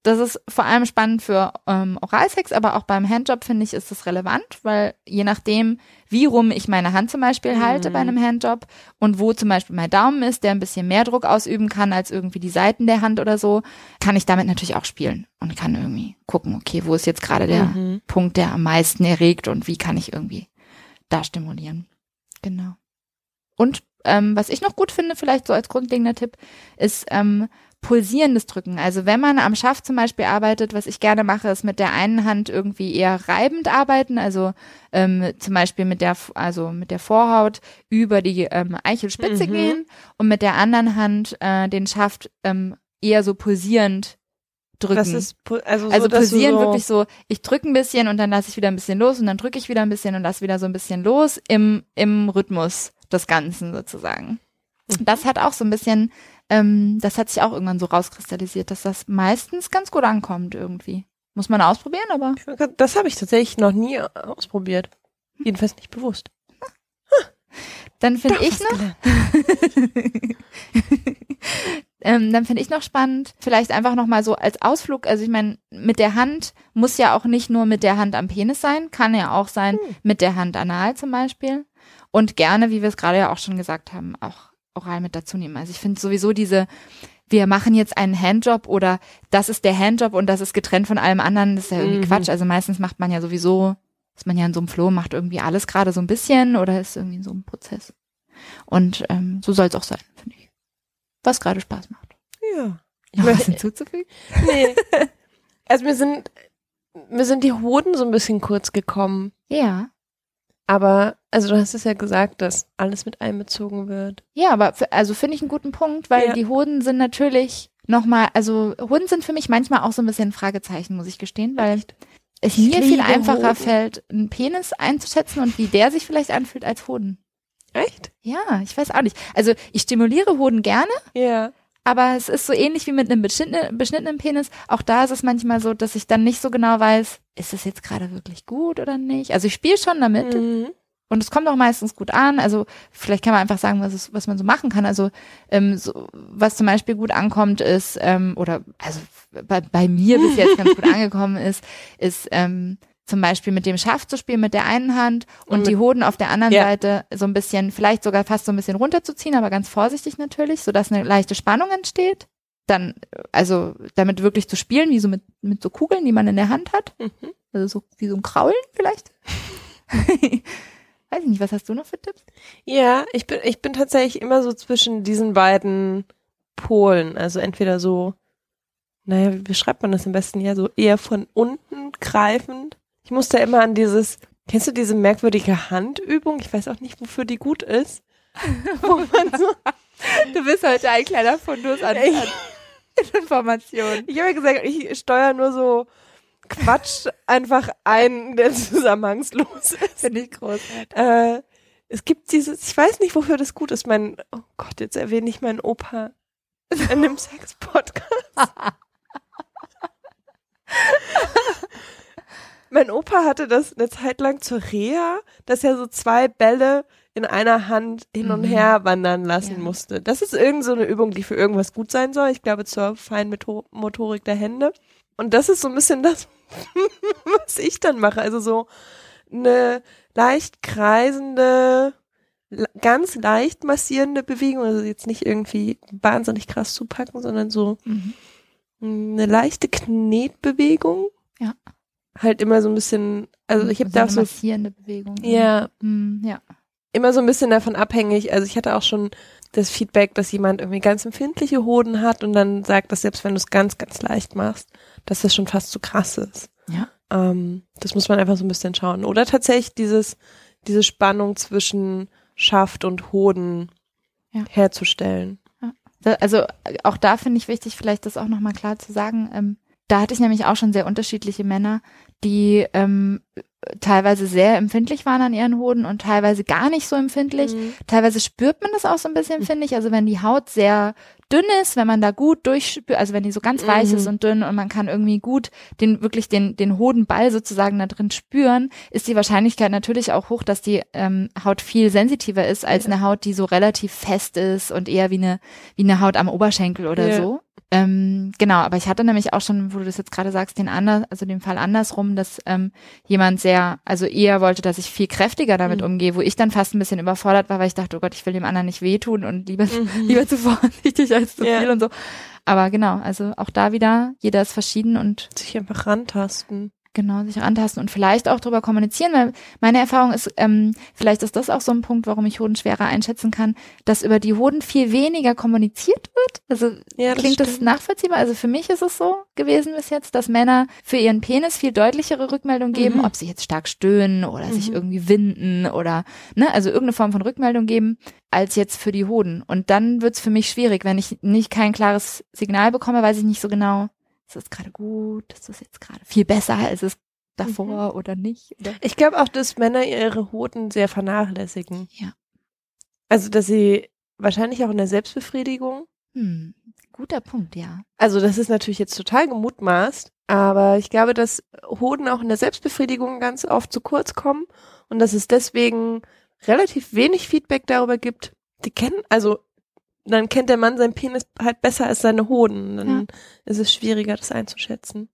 Speaker 2: das ist vor allem spannend für ähm, Oralsex, aber auch beim Handjob finde ich, ist das relevant, weil je nachdem, wie rum ich meine Hand zum Beispiel halte
Speaker 1: Mhm.
Speaker 2: bei einem Handjob und wo zum Beispiel mein Daumen ist, der ein bisschen mehr Druck ausüben kann als irgendwie die Seiten der Hand oder so, kann ich damit natürlich auch spielen und kann irgendwie gucken, okay, wo ist jetzt gerade der
Speaker 1: Mhm.
Speaker 2: Punkt, der am meisten erregt und wie kann ich irgendwie da stimulieren. Genau. Und ähm, was ich noch gut finde, vielleicht so als grundlegender Tipp, ist ähm, pulsierendes Drücken. Also wenn man am Schaft zum Beispiel arbeitet, was ich gerne mache, ist mit der einen Hand irgendwie eher reibend arbeiten, also ähm, zum Beispiel mit der, also mit der Vorhaut über die ähm, Eichelspitze
Speaker 1: Mhm.
Speaker 2: gehen und mit der anderen Hand äh, den Schaft ähm, eher so pulsierend drücken.
Speaker 1: Das ist also, so,
Speaker 2: Also pulsieren
Speaker 1: so,
Speaker 2: wirklich so, ich drücke ein bisschen und dann lasse ich wieder ein bisschen los und dann drücke ich wieder ein bisschen und lasse wieder so ein bisschen los im, im Rhythmus des Ganzen sozusagen.
Speaker 1: Mhm.
Speaker 2: Das hat auch so ein bisschen, ähm, das hat sich auch irgendwann so rauskristallisiert, dass das meistens ganz gut ankommt irgendwie. Muss man ausprobieren, aber
Speaker 1: Das habe ich tatsächlich noch nie ausprobiert. Jedenfalls nicht bewusst.
Speaker 2: dann finde ich noch. *laughs* *laughs* ähm, dann finde ich noch spannend, vielleicht einfach noch mal so als Ausflug, also ich meine, mit der Hand muss ja auch nicht nur mit der Hand am Penis sein, kann ja auch sein
Speaker 1: Hm.
Speaker 2: mit der Hand anal zum Beispiel und gerne, wie wir es gerade ja auch schon gesagt haben, auch oral mit dazu nehmen. Also ich finde sowieso diese, wir machen jetzt einen Handjob oder das ist der Handjob und das ist getrennt von allem anderen, das ist ja irgendwie
Speaker 1: Mhm.
Speaker 2: Quatsch. Also meistens macht man ja sowieso, ist man ja in so einem Flow, macht irgendwie alles gerade so ein bisschen oder ist irgendwie in so einem Prozess. Und ähm, so soll es auch sein. Was gerade Spaß macht.
Speaker 1: Ja. Ich
Speaker 2: Noch was hinzuzufügen? *laughs*
Speaker 1: nee. *laughs* Also mir sind, mir sind die Hoden so ein bisschen kurz gekommen.
Speaker 2: Ja.
Speaker 1: Aber, also du hast es ja gesagt, dass alles mit einbezogen wird.
Speaker 2: Ja, aber also finde ich einen guten Punkt, weil
Speaker 1: Ja.
Speaker 2: die Hoden sind natürlich nochmal, also Hoden sind für mich manchmal auch so ein bisschen ein Fragezeichen, muss ich gestehen, weil es
Speaker 1: Ich
Speaker 2: mir viel einfacher
Speaker 1: Hoden.
Speaker 2: fällt, einen Penis einzuschätzen und wie der sich vielleicht anfühlt als Hoden.
Speaker 1: Echt?
Speaker 2: Ja, ich weiß auch nicht. Also ich stimuliere Hoden gerne,
Speaker 1: Ja.
Speaker 2: aber es ist so ähnlich wie mit einem beschnittenen, beschnittenen Penis. Auch da ist es manchmal so, dass ich dann nicht so genau weiß, ist es jetzt gerade wirklich gut oder nicht. Also ich spiele schon damit,
Speaker 1: Mhm.
Speaker 2: und es kommt auch meistens gut an. Also vielleicht kann man einfach sagen, was, es, was man so machen kann. Also ähm, so, was zum Beispiel gut ankommt, ist, ähm, oder also bei, bei mir bis jetzt ganz gut *laughs* angekommen ist, ist ähm, zum Beispiel mit dem Schaft zu spielen mit der einen Hand und,
Speaker 1: Und
Speaker 2: die Hoden auf der anderen
Speaker 1: Ja.
Speaker 2: Seite so ein bisschen, vielleicht sogar fast so ein bisschen runterzuziehen, aber ganz vorsichtig natürlich, sodass eine leichte Spannung entsteht. Dann, also damit wirklich zu spielen, wie so mit, mit so Kugeln, die man in der Hand hat.
Speaker 1: Mhm.
Speaker 2: Also so wie so ein Kraulen vielleicht. *laughs* Weiß ich nicht, was hast du noch für Tipps?
Speaker 1: Ja, ich bin, ich bin tatsächlich immer so zwischen diesen beiden Polen. Also entweder so, naja, wie beschreibt man das am besten? Ja, so eher von unten greifend. Ich musste immer an dieses, kennst du diese merkwürdige Handübung? Ich weiß auch nicht, wofür die gut ist. *laughs* Wo man so,
Speaker 2: Du bist heute ein kleiner Fundus an,
Speaker 1: Ich-
Speaker 2: an Informationen.
Speaker 1: ich habe ja gesagt, ich steuere nur so Quatsch einfach ein, der zusammenhangslos ist.
Speaker 2: Finde ich großartig.
Speaker 1: Äh, es gibt dieses, ich weiß nicht, wofür das gut ist. Mein, oh Gott, jetzt erwähne ich meinen Opa in einem *laughs* Sex-Podcast. *laughs* mein Opa hatte das eine Zeit lang zur Reha, dass er so zwei Bälle in einer Hand hin und
Speaker 2: Mhm.
Speaker 1: her wandern lassen
Speaker 2: Ja.
Speaker 1: musste. Das ist irgend so eine Übung, die für irgendwas gut sein soll. Ich glaube zur Feinmotorik der Hände. Und das ist so ein bisschen das, *laughs* was ich dann mache. Also so eine leicht kreisende, ganz leicht massierende Bewegung. Also jetzt nicht irgendwie wahnsinnig krass zupacken, sondern so
Speaker 2: Mhm.
Speaker 1: eine leichte Knetbewegung.
Speaker 2: Ja.
Speaker 1: Halt immer so ein bisschen, also ich habe
Speaker 2: so
Speaker 1: da auch
Speaker 2: eine
Speaker 1: so,
Speaker 2: massierende Bewegung.
Speaker 1: ja,
Speaker 2: Mhm, ja.
Speaker 1: immer so ein bisschen davon abhängig. Also ich hatte auch schon das Feedback, dass jemand irgendwie ganz empfindliche Hoden hat und dann sagt, dass selbst wenn du es ganz, ganz leicht machst, dass das schon fast zu krass ist.
Speaker 2: Ja.
Speaker 1: Ähm, das muss man einfach so ein bisschen schauen. Oder tatsächlich dieses, diese Spannung zwischen Schaft und Hoden
Speaker 2: Ja.
Speaker 1: herzustellen.
Speaker 2: Da, also äh, auch da finde ich wichtig, vielleicht das auch nochmal klar zu sagen. Ähm, da hatte ich nämlich auch schon sehr unterschiedliche Männer, die ähm, teilweise sehr empfindlich waren an ihren Hoden und teilweise gar nicht so empfindlich.
Speaker 1: Mhm.
Speaker 2: Teilweise spürt man das auch so ein bisschen, finde ich. Also wenn die Haut sehr dünn ist, wenn man da gut durchspürt, also wenn die so ganz weich
Speaker 1: Mhm.
Speaker 2: ist und dünn und man kann irgendwie gut den wirklich den den Hodenball sozusagen da drin spüren, ist die Wahrscheinlichkeit natürlich auch hoch, dass die ähm, Haut viel sensitiver ist als
Speaker 1: Ja.
Speaker 2: eine Haut, die so relativ fest ist und eher wie eine wie eine Haut am Oberschenkel oder
Speaker 1: Ja.
Speaker 2: so. Ähm, genau, aber ich hatte nämlich auch schon, wo du das jetzt gerade sagst, den anders, also den Fall andersrum, dass ähm, jemand sehr, also eher wollte, dass ich viel kräftiger damit
Speaker 1: Mhm.
Speaker 2: umgehe, wo ich dann fast ein bisschen überfordert war, weil ich dachte, oh Gott, ich will dem anderen nicht wehtun und lieber,
Speaker 1: Mhm. *laughs*
Speaker 2: lieber zu vorsichtig als zu
Speaker 1: Ja.
Speaker 2: viel und so. Aber genau, also auch da wieder, jeder ist verschieden und
Speaker 1: Sich einfach rantasten.
Speaker 2: Genau, sich antasten und vielleicht auch darüber kommunizieren, weil meine Erfahrung ist, ähm, vielleicht ist das auch so ein Punkt, warum ich Hoden schwerer einschätzen kann, dass über die Hoden viel weniger kommuniziert wird. Also
Speaker 1: Ja,
Speaker 2: klingt das
Speaker 1: stimmt.
Speaker 2: nachvollziehbar? Also für mich ist es so gewesen bis jetzt, dass Männer für ihren Penis viel deutlichere Rückmeldung geben,
Speaker 1: Mhm.
Speaker 2: ob sie jetzt stark stöhnen oder sich
Speaker 1: Mhm.
Speaker 2: irgendwie winden oder ne, also irgendeine Form von Rückmeldung geben, als jetzt für die Hoden. Und dann wird's für mich schwierig, wenn ich nicht kein klares Signal bekomme, weiß ich nicht so genau, ist das gerade gut, ist das jetzt gerade viel besser als es davor oder nicht? Oder?
Speaker 1: Ich glaube auch, dass Männer ihre Hoden sehr vernachlässigen.
Speaker 2: Ja.
Speaker 1: Also, dass sie wahrscheinlich auch in der Selbstbefriedigung,
Speaker 2: Hm, guter Punkt, ja.
Speaker 1: also das ist natürlich jetzt total gemutmaßt, aber ich glaube, dass Hoden auch in der Selbstbefriedigung ganz oft zu kurz kommen und dass es deswegen relativ wenig Feedback darüber gibt. Die kennen, also dann kennt der Mann seinen Penis halt besser als seine Hoden. Dann ist es schwieriger, das einzuschätzen.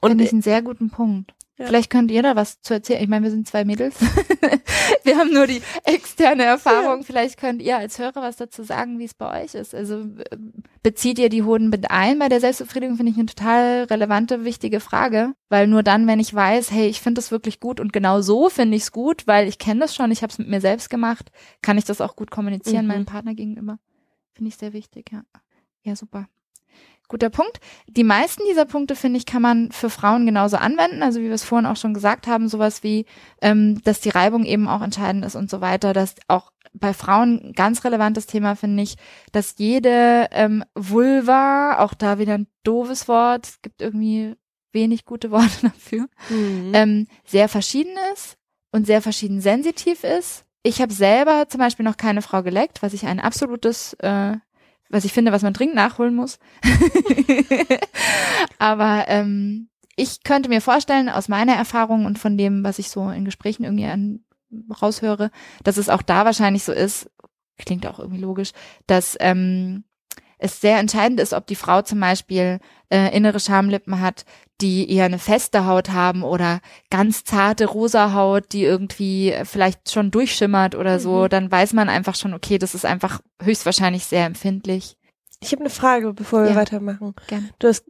Speaker 1: Und
Speaker 2: Finde ich einen sehr guten Punkt.
Speaker 1: Ja.
Speaker 2: Vielleicht könnt ihr da was zu erzählen. Ich meine, wir sind zwei Mädels. *laughs* wir haben nur die externe Erfahrung. Vielleicht könnt ihr als Hörer was dazu sagen, wie es bei euch ist. Also äh, bezieht ihr die Hoden mit ein bei der Selbstbefriedigung? Finde ich eine total relevante, wichtige Frage. Weil nur dann, wenn ich weiß, hey, ich finde das wirklich gut und genau so finde ich es gut, weil ich kenne das schon, ich habe es mit mir selbst gemacht, kann ich das auch gut kommunizieren
Speaker 1: Mhm.
Speaker 2: meinem Partner gegenüber. Finde ich sehr wichtig, ja. Ja, super. Guter Punkt. Die meisten dieser Punkte, finde ich, kann man für Frauen genauso anwenden. Also wie wir es vorhin auch schon gesagt haben, sowas wie, ähm, dass die Reibung eben auch entscheidend ist und so weiter. Dass auch bei Frauen ein ganz relevantes Thema, finde ich, dass jede ähm, Vulva, auch da wieder ein doofes Wort, es gibt irgendwie wenig gute Worte *laughs* dafür,
Speaker 1: Mhm.
Speaker 2: ähm, sehr verschieden ist und sehr verschieden sensitiv ist. Ich habe selber zum Beispiel noch keine Frau geleckt, was ich ein absolutes, äh, was ich finde, was man dringend nachholen muss. *laughs* Aber ähm, ich könnte mir vorstellen, aus meiner Erfahrung und von dem, was ich so in Gesprächen irgendwie an, raushöre, dass es auch da wahrscheinlich so ist, klingt auch irgendwie logisch, dass ähm, es sehr entscheidend ist, ob die Frau zum Beispiel äh, innere Schamlippen hat, die eher eine feste Haut haben oder ganz zarte rosa Haut, die irgendwie vielleicht schon durchschimmert oder so,
Speaker 1: Mhm.
Speaker 2: dann weiß man einfach schon, okay, das ist einfach höchstwahrscheinlich sehr empfindlich.
Speaker 1: Ich habe eine Frage, bevor wir
Speaker 2: Ja.
Speaker 1: weitermachen.
Speaker 2: Gerne.
Speaker 1: Du hast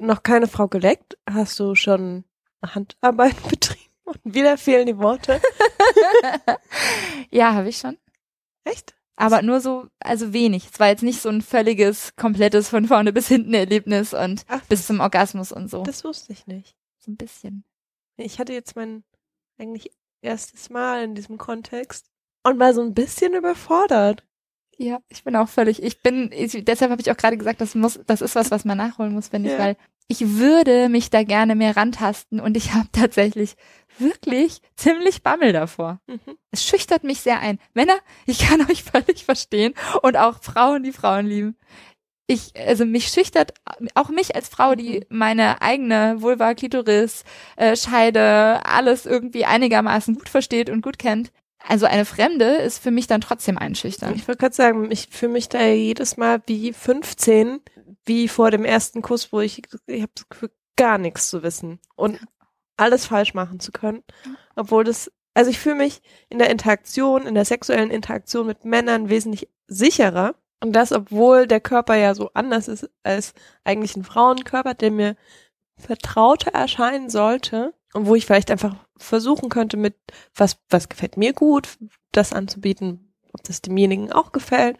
Speaker 1: noch keine Frau geleckt. Hast du schon Handarbeit *laughs* betrieben? Und wieder fehlen die Worte. *laughs*
Speaker 2: ja, habe ich schon.
Speaker 1: Echt?
Speaker 2: Aber nur so, also wenig. Es war jetzt nicht so ein völliges, komplettes von vorne bis hinten Erlebnis und
Speaker 1: Ach,
Speaker 2: bis zum Orgasmus und so.
Speaker 1: das wusste ich nicht.
Speaker 2: so ein bisschen.
Speaker 1: Ich hatte jetzt mein eigentlich erstes Mal in diesem Kontext und war so ein bisschen überfordert.
Speaker 2: Ja, ich bin auch völlig, ich bin, ich, deshalb habe ich auch gerade gesagt, das muss, das ist was, was man nachholen muss, finde ich,
Speaker 1: Ja.
Speaker 2: weil ich würde mich da gerne mehr rantasten und ich habe *laughs* tatsächlich wirklich ziemlich Bammel davor.
Speaker 1: Mhm.
Speaker 2: Es schüchtert mich sehr ein. Männer, ich kann *laughs* euch völlig verstehen und auch Frauen, die Frauen lieben. Ich, also mich schüchtert, auch mich als Frau, die meine eigene Vulva, Klitoris, äh, Scheide, alles irgendwie einigermaßen gut versteht und gut kennt. Also eine Fremde ist für mich dann trotzdem einschüchternd.
Speaker 1: Ich wollte gerade sagen, ich fühle mich da jedes Mal wie 15, wie vor dem ersten Kuss, wo ich, ich habe das Gefühl, gar nichts zu wissen und alles falsch machen zu können. Obwohl das, also ich fühle mich in der Interaktion, in der sexuellen Interaktion mit Männern wesentlich sicherer. Und das, obwohl der Körper ja so anders ist als eigentlich ein Frauenkörper, der mir vertrauter erscheinen sollte und wo ich vielleicht einfach versuchen könnte mit was was gefällt mir gut, das anzubieten, ob das demjenigen auch gefällt.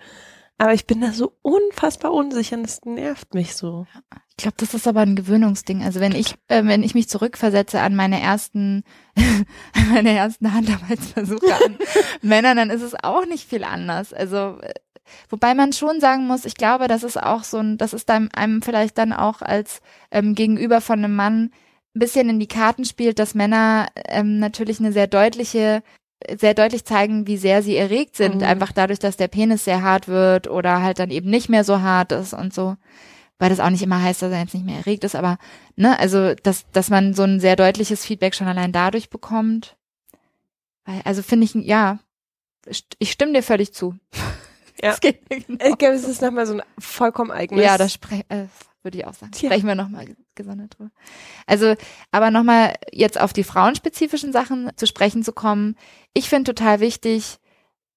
Speaker 1: Aber ich bin da so unfassbar unsicher und das nervt mich so.
Speaker 2: Ich glaube, das ist aber ein Gewöhnungsding. Also wenn ich, äh, wenn ich mich zurückversetze an meine ersten, an *laughs* meine ersten Handarbeitsversuche an *laughs* Männern, dann ist es auch nicht viel anders. Also äh, wobei man schon sagen muss, ich glaube, das ist auch so ein, das ist einem, einem vielleicht dann auch als ähm, Gegenüber von einem Mann ein bisschen in die Karten spielt, dass Männer ähm, natürlich eine sehr deutliche sehr deutlich zeigen, wie sehr sie erregt sind,
Speaker 1: Mhm.
Speaker 2: einfach dadurch, dass der Penis sehr hart wird oder halt dann eben nicht mehr so hart ist und so. Weil das auch nicht immer heißt, dass er jetzt nicht mehr erregt ist, aber ne, also dass, dass man so ein sehr deutliches Feedback schon allein dadurch bekommt. Weil, also finde ich, ja, ich stimme dir völlig zu. *laughs*
Speaker 1: Ja.
Speaker 2: Das geht mir genau.
Speaker 1: Ich glaube, es ist nochmal so ein vollkommen eigenes.
Speaker 2: Ja, das spre äh, würde ich auch sagen.
Speaker 1: Tja.
Speaker 2: Sprechen wir nochmal gesondert drüber. Also, aber nochmal jetzt auf die frauenspezifischen Sachen zu sprechen zu kommen. Ich finde total wichtig,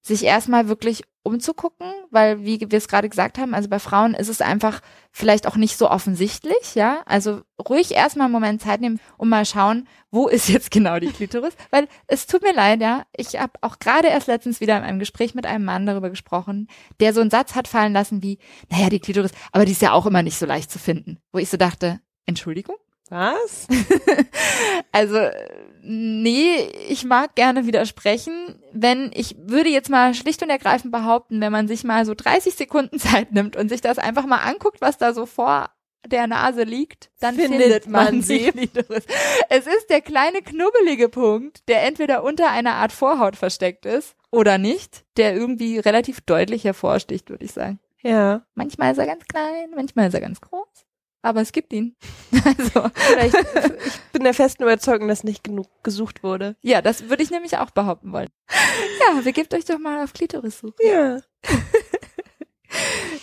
Speaker 2: sich erstmal wirklich umzugucken, weil wie wir es gerade gesagt haben, also bei Frauen ist es einfach vielleicht auch nicht so offensichtlich, ja? Also ruhig erstmal einen Moment Zeit nehmen und mal schauen, wo ist jetzt genau die Klitoris, *laughs* weil es tut mir leid, ja, ich habe auch gerade erst letztens wieder in einem Gespräch mit einem Mann darüber gesprochen, der so einen Satz hat fallen lassen wie, naja, die Klitoris, aber die ist ja auch immer nicht so leicht zu finden, wo ich so dachte, Entschuldigung?
Speaker 1: Was? *laughs*
Speaker 2: Also, nee, ich mag gerne widersprechen. Wenn, ich würde jetzt mal schlicht und ergreifend behaupten, wenn man sich mal so 30 Sekunden *laughs* Zeit nimmt und sich das einfach mal anguckt, was da so vor der Nase liegt, dann
Speaker 1: Findet
Speaker 2: findet,
Speaker 1: man sie. *laughs*
Speaker 2: Es ist der kleine knubbelige Punkt, der entweder unter einer Art Vorhaut versteckt ist oder nicht, der irgendwie relativ deutlich hervorsticht, würde ich sagen.
Speaker 1: Ja.
Speaker 2: Manchmal ist er ganz klein, manchmal ist er ganz groß, aber es gibt ihn. *laughs* Also,
Speaker 1: Vielleicht, ich bin der festen Überzeugung, dass nicht genug gesucht wurde.
Speaker 2: Ja, das würde ich nämlich auch behaupten wollen. Ja, begebt euch doch mal auf Klitorissuche.
Speaker 1: Ja. *laughs*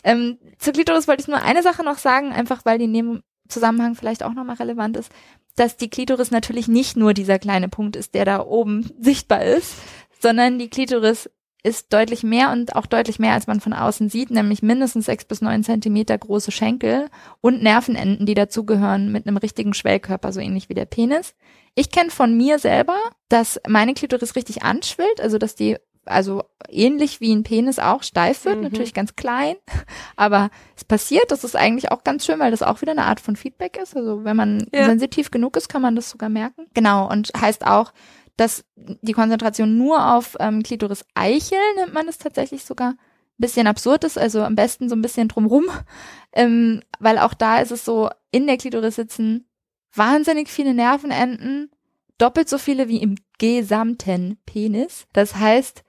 Speaker 2: Ähm, zur Klitoris wollte ich nur eine Sache noch sagen, einfach weil die dem Zusammenhang vielleicht auch nochmal relevant ist, dass die Klitoris natürlich nicht nur dieser kleine Punkt ist, der da oben sichtbar ist, sondern die Klitoris ist deutlich mehr und auch deutlich mehr, als man von außen sieht, nämlich mindestens sechs bis neun Zentimeter große Schenkel und Nervenenden, die dazugehören mit einem richtigen Schwellkörper, so ähnlich wie der Penis. Ich kenne von mir selber, dass meine Klitoris richtig anschwillt, also dass die also ähnlich wie ein Penis auch steif wird,
Speaker 1: Mhm.
Speaker 2: natürlich ganz klein, *laughs* aber es passiert, das ist eigentlich auch ganz schön, weil das auch wieder eine Art von Feedback ist. Also wenn man
Speaker 1: Ja.
Speaker 2: sensitiv genug ist, kann man das sogar merken. Genau, und heißt auch, dass die Konzentration nur auf ähm, Klitoris-Eichel, nennt man es tatsächlich sogar, ein bisschen absurd ist, also am besten so ein bisschen drumrum, *laughs* ähm, weil auch da ist es so, in der Klitoris sitzen wahnsinnig viele Nervenenden, doppelt so viele wie im gesamten Penis. Das heißt,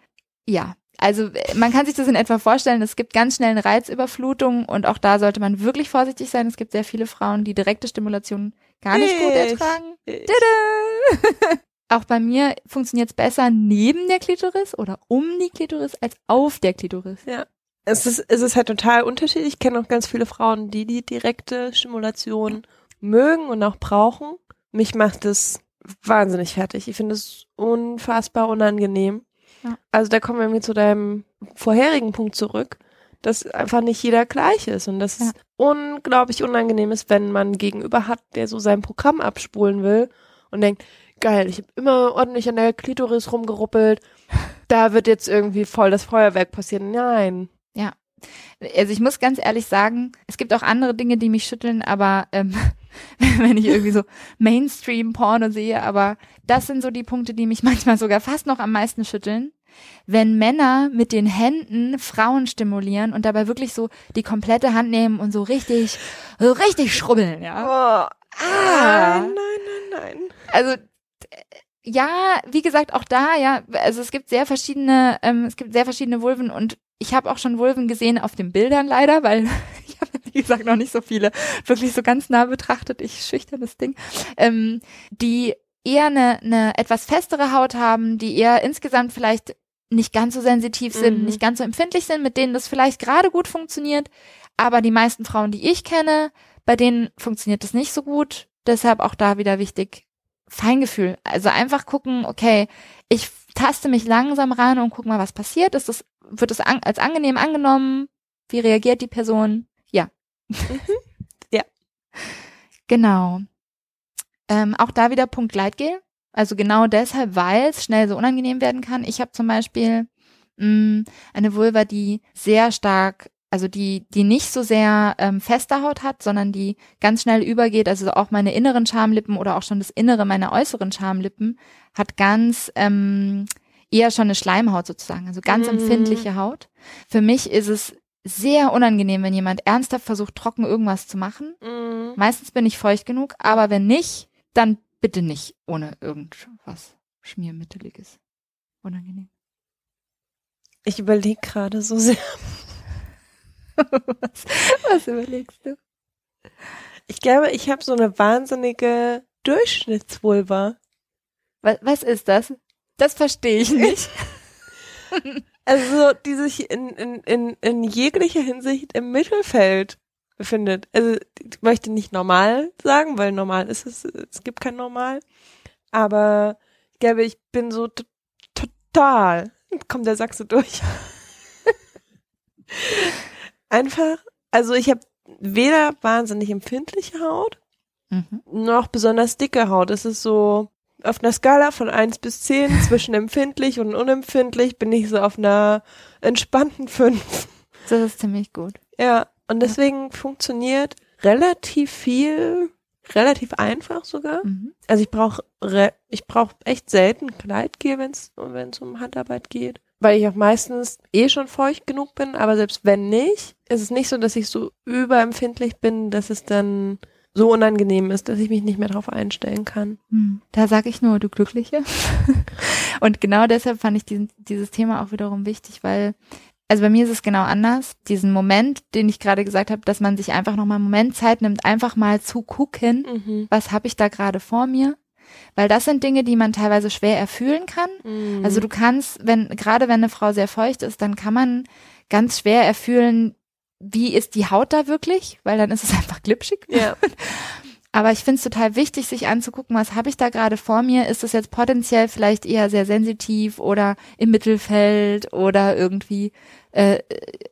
Speaker 2: ja, also äh, man kann sich das in etwa vorstellen, es gibt ganz schnell eine Reizüberflutung und auch da sollte man wirklich vorsichtig sein. Es gibt sehr viele Frauen, die direkte Stimulation gar nicht gut
Speaker 1: Ich.
Speaker 2: ertragen. *laughs* Auch bei mir funktioniert es besser neben der Klitoris oder um die Klitoris als auf der Klitoris.
Speaker 1: Es ist, es ist halt total unterschiedlich. Ich kenne auch ganz viele Frauen, die die direkte Stimulation mögen und auch brauchen. Mich macht es wahnsinnig fertig. Ich finde es unfassbar unangenehm.
Speaker 2: Ja.
Speaker 1: Also da kommen wir irgendwie zu deinem vorherigen Punkt zurück, dass einfach nicht jeder gleich ist und dass
Speaker 2: Ja.
Speaker 1: es unglaublich unangenehm ist, wenn man einen gegenüber hat, der so sein Programm abspulen will und denkt, geil, ich habe immer ordentlich an der Klitoris rumgeruppelt, da wird jetzt irgendwie voll das Feuerwerk passieren. Nein.
Speaker 2: Also ich muss ganz ehrlich sagen, es gibt auch andere Dinge, die mich schütteln, aber ähm, *laughs* wenn ich irgendwie so Mainstream-Porno sehe, aber das sind so die Punkte, die mich *laughs* manchmal sogar fast noch am meisten schütteln. Wenn Männer mit den Händen Frauen stimulieren und dabei wirklich so die komplette Hand nehmen und so richtig, so richtig schrubbeln, ja.
Speaker 1: Oh,
Speaker 2: Ah.
Speaker 1: Nein, nein, nein, nein.
Speaker 2: Also ja, wie gesagt, auch da, ja, also es gibt sehr verschiedene, ähm, es gibt sehr verschiedene Vulven und ich habe auch schon Vulven gesehen auf den Bildern leider, weil *laughs* ich habe, wie gesagt, noch nicht so viele wirklich so ganz nah betrachtet. Ich schüchtern das Ding, ähm, die eher eine, eine etwas festere Haut haben, die eher insgesamt vielleicht nicht ganz so sensitiv sind,
Speaker 1: Mhm.
Speaker 2: nicht ganz so empfindlich sind, mit denen das vielleicht gerade gut funktioniert. Aber die meisten Frauen, die ich kenne, bei denen funktioniert das nicht so gut. Deshalb auch da wieder wichtig, Feingefühl. Also einfach gucken, okay, ich taste mich langsam ran und guck mal, was passiert. Ist das, wird es an, als angenehm angenommen? Wie reagiert die Person? Ja. *laughs*
Speaker 1: Ja.
Speaker 2: Genau. Ähm, auch da wieder Punkt Gleitgel. Also genau deshalb, weil es schnell so unangenehm werden kann. Ich habe zum Beispiel mh, eine Vulva, die sehr stark, also die, die nicht so sehr ähm, feste Haut hat, sondern die ganz schnell übergeht. Also auch meine inneren Schamlippen oder auch schon das Innere meiner äußeren Schamlippen hat ganz ähm, eher schon eine Schleimhaut sozusagen, also ganz
Speaker 1: Mhm.
Speaker 2: empfindliche Haut. Für mich ist es sehr unangenehm, wenn jemand ernsthaft versucht, trocken irgendwas zu machen.
Speaker 1: Mhm.
Speaker 2: Meistens bin ich feucht genug, aber wenn nicht, dann bitte nicht ohne irgendwas Schmiermitteliges. Unangenehm.
Speaker 1: Ich überlege gerade so sehr.
Speaker 2: Was, was überlegst du?
Speaker 1: Ich glaube, ich habe so eine wahnsinnige Durchschnittsvulva.
Speaker 2: Was, was ist das? Das verstehe ich nicht. *laughs* *laughs*
Speaker 1: Also, die sich in, in, in, in jeglicher Hinsicht im Mittelfeld befindet. Also, ich möchte nicht normal sagen, weil normal ist es, es gibt kein Normal. Aber ich glaube, ich bin so total, kommt der Sachse durch. *laughs* Einfach, also ich habe weder wahnsinnig empfindliche Haut, mhm. noch besonders dicke Haut. Es ist so auf einer Skala von eins bis zehn *laughs* zwischen empfindlich und unempfindlich bin ich so auf einer entspannten fünf.
Speaker 2: Das ist ziemlich gut.
Speaker 1: Ja, und deswegen ja. funktioniert relativ viel, relativ einfach sogar. Mhm. Also ich brauche ich brauche echt selten Kleidgear, wenn es wenn es um Handarbeit geht, weil ich auch meistens eh schon feucht genug bin, aber selbst wenn nicht, ist es nicht so, dass ich so überempfindlich bin, dass es dann so unangenehm ist, dass ich mich nicht mehr darauf einstellen kann.
Speaker 2: Hm. Da sage ich nur, du Glückliche. *laughs* und genau deshalb fand ich diesen, dieses Thema auch wiederum wichtig, weil also bei mir ist es genau anders. Diesen Moment, den ich gerade gesagt habe, dass man sich einfach nochmal einen Moment Zeit nimmt, einfach mal zu gucken, mhm. was habe ich da gerade vor mir. Weil das sind Dinge, die man teilweise schwer erfühlen kann. Mhm. Also du kannst, wenn, gerade wenn eine Frau sehr feucht ist, dann kann man ganz schwer erfühlen, wie ist die Haut da wirklich, weil dann ist es *laughs* einfach glitschig. Ja. *laughs* Aber ich finde es total wichtig, sich anzugucken, was habe ich da gerade vor mir? Ist es jetzt potenziell vielleicht eher sehr sensitiv oder im Mittelfeld oder irgendwie äh,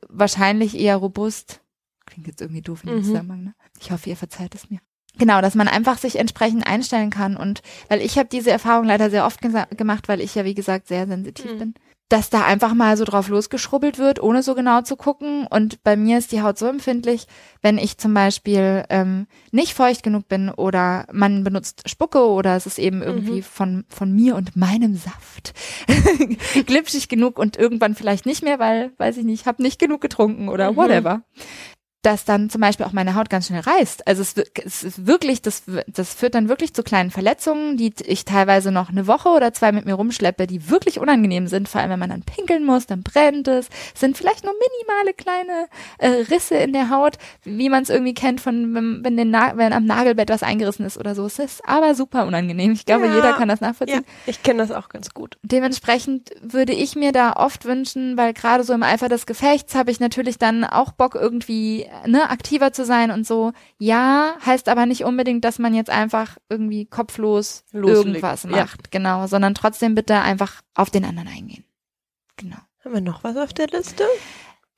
Speaker 2: wahrscheinlich eher robust? Klingt jetzt irgendwie doof in dem mhm. Zusammenhang, ne? Ich hoffe, ihr verzeiht es mir. Genau, dass man einfach sich entsprechend einstellen kann und weil ich habe diese Erfahrung leider sehr oft gemacht, weil ich ja wie gesagt sehr sensitiv mhm. bin dass da einfach mal so drauf losgeschrubbelt wird, ohne so genau zu gucken. Und bei mir ist die Haut so empfindlich, wenn ich zum Beispiel ähm, nicht feucht genug bin oder man benutzt Spucke oder es ist eben irgendwie mhm. von, von mir und meinem Saft *laughs* glitschig genug und irgendwann vielleicht nicht mehr, weil, weiß ich nicht, habe nicht genug getrunken oder mhm. whatever dass dann zum Beispiel auch meine Haut ganz schnell reißt. Also es, es ist wirklich, das, das führt dann wirklich zu kleinen Verletzungen, die ich teilweise noch eine Woche oder zwei mit mir rumschleppe, die wirklich unangenehm sind. Vor allem, wenn man dann pinkeln muss, dann brennt es. es sind vielleicht nur minimale kleine äh, Risse in der Haut, wie man es irgendwie kennt von, wenn, wenn, den Na wenn am Nagelbett was eingerissen ist oder so. Es ist aber super unangenehm. Ich glaube, ja, jeder kann das nachvollziehen. Ja,
Speaker 1: ich kenne das auch ganz gut.
Speaker 2: Dementsprechend würde ich mir da oft wünschen, weil gerade so im Eifer des Gefechts habe ich natürlich dann auch Bock irgendwie ne, aktiver zu sein und so. Ja, heißt aber nicht unbedingt, dass man jetzt einfach irgendwie kopflos Loslegt. irgendwas macht, ja. genau, sondern trotzdem bitte einfach auf den anderen eingehen. Genau.
Speaker 1: Haben wir noch was auf der Liste?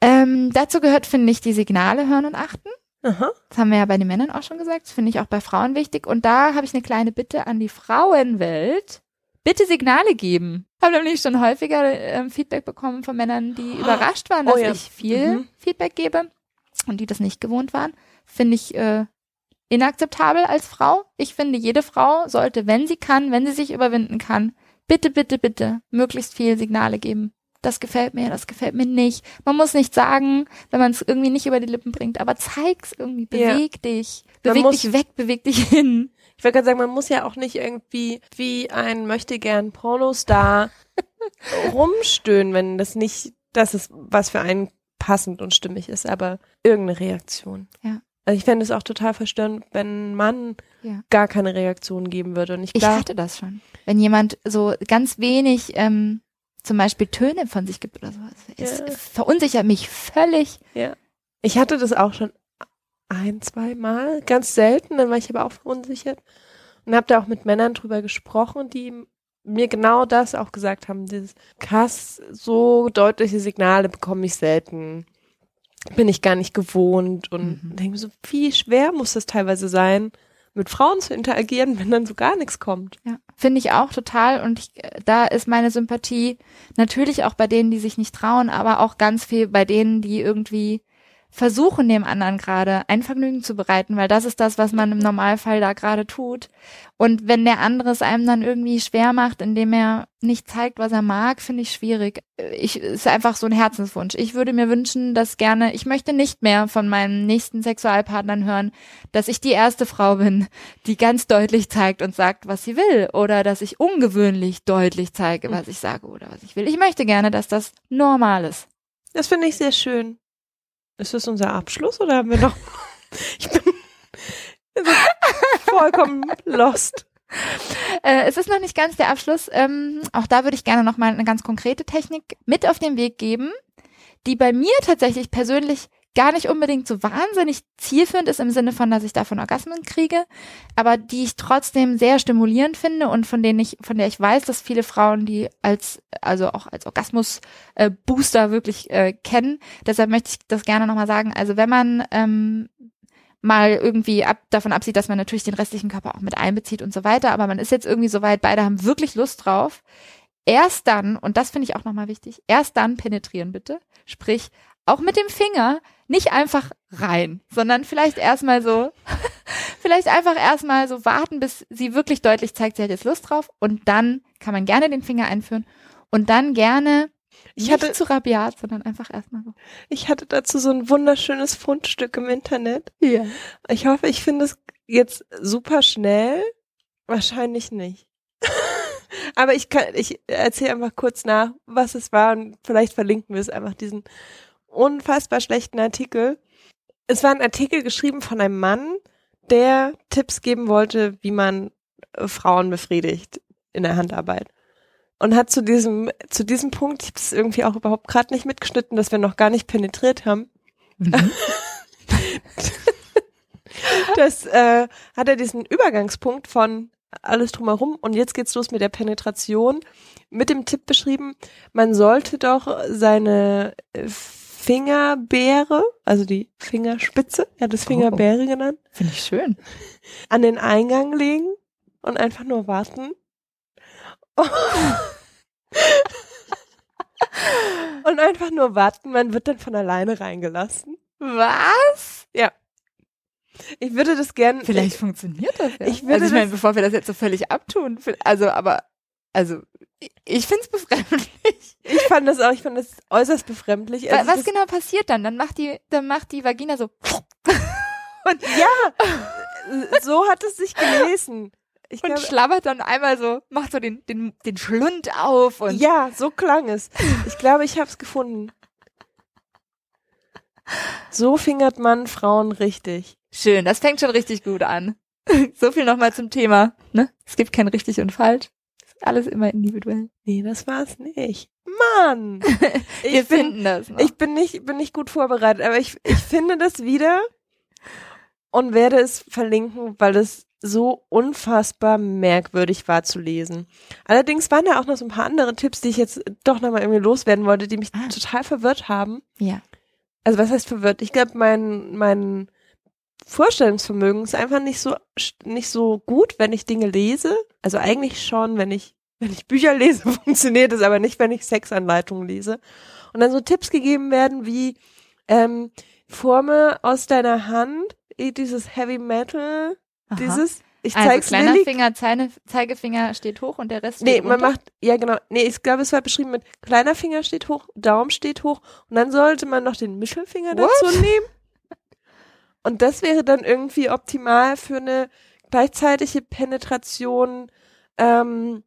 Speaker 2: Ähm, dazu gehört, finde ich, die Signale hören und achten. Aha. Das haben wir ja bei den Männern auch schon gesagt. Das finde ich auch bei Frauen wichtig. Und da habe ich eine kleine Bitte an die Frauenwelt. Bitte Signale geben. Ich habe nämlich schon häufiger äh, Feedback bekommen von Männern, die oh. überrascht waren, dass oh ja. ich viel mhm. Feedback gebe und die das nicht gewohnt waren, finde ich äh, inakzeptabel als Frau. Ich finde, jede Frau sollte, wenn sie kann, wenn sie sich überwinden kann, bitte, bitte, bitte möglichst viel Signale geben. Das gefällt mir, das gefällt mir nicht. Man muss nicht sagen, wenn man es irgendwie nicht über die Lippen bringt, aber zeig's irgendwie, beweg ja. dich, beweg muss, dich weg, beweg dich hin.
Speaker 1: Ich wollte gerade sagen, man muss ja auch nicht irgendwie wie ein möchte gern Pornostar *laughs* rumstöhnen, wenn das nicht das ist, was für einen passend und stimmig ist, aber irgendeine Reaktion.
Speaker 2: Ja.
Speaker 1: Also ich fände es auch total verstörend, wenn ein Mann ja. gar keine Reaktion geben würde. Und ich,
Speaker 2: glaub, ich hatte das schon. Wenn jemand so ganz wenig ähm, zum Beispiel Töne von sich gibt oder sowas. Es ja. verunsichert mich völlig.
Speaker 1: Ja. Ich hatte das auch schon ein, zwei Mal, ganz selten, dann war ich aber auch verunsichert. Und habe da auch mit Männern drüber gesprochen, die mir genau das auch gesagt haben, dieses krass, so deutliche Signale bekomme ich selten. Bin ich gar nicht gewohnt und mhm. denke mir so, wie schwer muss das teilweise sein, mit Frauen zu interagieren, wenn dann so gar nichts kommt.
Speaker 2: Ja, finde ich auch total und ich, da ist meine Sympathie natürlich auch bei denen, die sich nicht trauen, aber auch ganz viel bei denen, die irgendwie versuchen dem anderen gerade ein Vergnügen zu bereiten, weil das ist das, was man im Normalfall da gerade tut. Und wenn der andere es einem dann irgendwie schwer macht, indem er nicht zeigt, was er mag, finde ich schwierig. Ich ist einfach so ein Herzenswunsch. Ich würde mir wünschen, dass gerne, ich möchte nicht mehr von meinen nächsten Sexualpartnern hören, dass ich die erste Frau bin, die ganz deutlich zeigt und sagt, was sie will, oder dass ich ungewöhnlich deutlich zeige, was ich sage oder was ich will. Ich möchte gerne, dass das normal ist.
Speaker 1: Das finde ich sehr schön. Ist das unser Abschluss oder haben wir noch? *laughs* ich bin vollkommen lost.
Speaker 2: Äh, es ist noch nicht ganz der Abschluss. Ähm, auch da würde ich gerne noch mal eine ganz konkrete Technik mit auf den Weg geben, die bei mir tatsächlich persönlich gar nicht unbedingt so wahnsinnig zielführend ist im Sinne von, dass ich davon Orgasmen kriege, aber die ich trotzdem sehr stimulierend finde und von denen ich, von der ich weiß, dass viele Frauen die als, also auch als Orgasmus-Booster äh, wirklich äh, kennen. Deshalb möchte ich das gerne nochmal sagen. Also wenn man ähm, mal irgendwie ab, davon absieht, dass man natürlich den restlichen Körper auch mit einbezieht und so weiter, aber man ist jetzt irgendwie so weit, beide haben wirklich Lust drauf. Erst dann, und das finde ich auch nochmal wichtig, erst dann penetrieren bitte. Sprich, auch mit dem Finger nicht einfach rein, sondern vielleicht erstmal so, *laughs* vielleicht einfach erstmal so warten, bis sie wirklich deutlich zeigt, sie hat jetzt Lust drauf und dann kann man gerne den Finger einführen und dann gerne ich nicht hatte, zu rabiat, sondern einfach erstmal so.
Speaker 1: Ich hatte dazu so ein wunderschönes Fundstück im Internet.
Speaker 2: Ja.
Speaker 1: Ich hoffe, ich finde es jetzt super schnell. Wahrscheinlich nicht. *laughs* Aber ich kann, ich erzähle einfach kurz nach, was es war und vielleicht verlinken wir es einfach diesen unfassbar schlechten Artikel. Es war ein Artikel geschrieben von einem Mann, der Tipps geben wollte, wie man äh, Frauen befriedigt in der Handarbeit. Und hat zu diesem, zu diesem Punkt, ich habe es irgendwie auch überhaupt gerade nicht mitgeschnitten, dass wir noch gar nicht penetriert haben. Mhm. *laughs* das äh, hat er diesen Übergangspunkt von alles drumherum und jetzt geht's los mit der Penetration mit dem Tipp beschrieben, man sollte doch seine äh, Fingerbeere, also die Fingerspitze, er hat es Fingerbeere oh, genannt.
Speaker 2: Finde ich schön.
Speaker 1: An den Eingang legen und einfach nur warten. *laughs* und einfach nur warten, man wird dann von alleine reingelassen.
Speaker 2: Was?
Speaker 1: Ja. Ich würde das gerne.
Speaker 2: Vielleicht ich, funktioniert das ja.
Speaker 1: Ich würde also
Speaker 2: ich meine, bevor wir das jetzt so völlig abtun, also aber also ich find's befremdlich.
Speaker 1: Ich fand das auch, ich fand das äußerst befremdlich.
Speaker 2: Also was genau passiert dann? Dann macht die, dann macht die Vagina so. *laughs*
Speaker 1: Und ja, so hat es sich gelesen.
Speaker 2: Ich und glaube, schlabbert dann einmal so, macht so den, den, den Schlund auf und.
Speaker 1: Ja, so klang es. Ich glaube, ich hab's gefunden. So fingert man Frauen richtig.
Speaker 2: Schön, das fängt schon richtig gut an. *laughs* So viel nochmal zum Thema, ne? Es gibt kein richtig und falsch alles immer individuell.
Speaker 1: Nee, das war's nicht. Mann! *laughs*
Speaker 2: Ich Wir bin, finden das. Noch.
Speaker 1: Ich bin nicht, bin nicht gut vorbereitet, aber ich, ich finde das wieder und werde es verlinken, weil es so unfassbar merkwürdig war zu lesen. Allerdings waren da auch noch so ein paar andere Tipps, die ich jetzt doch nochmal irgendwie loswerden wollte, die mich ah. total verwirrt haben.
Speaker 2: Ja.
Speaker 1: Also was heißt verwirrt? Ich glaube, mein, mein Vorstellungsvermögen ist einfach nicht so, nicht so gut, wenn ich Dinge lese. Also eigentlich schon, wenn ich, *laughs* wenn ich Bücher lese, *laughs* funktioniert es, aber nicht, wenn ich Sexanleitungen lese. Und dann so Tipps gegeben werden wie, ähm, forme aus deiner Hand dieses Heavy Metal, Aha. dieses, ich
Speaker 2: also
Speaker 1: zeig's
Speaker 2: kleiner
Speaker 1: Lilly.
Speaker 2: Finger, Zeine, Zeigefinger steht hoch und der Rest
Speaker 1: Nee, man macht, ja genau, nee, ich glaube, es war beschrieben mit kleiner Finger steht hoch, Daumen steht hoch und dann sollte man noch den Mittelfinger
Speaker 2: What?
Speaker 1: dazu nehmen. Und das wäre dann irgendwie optimal für eine gleichzeitige Penetration ähm,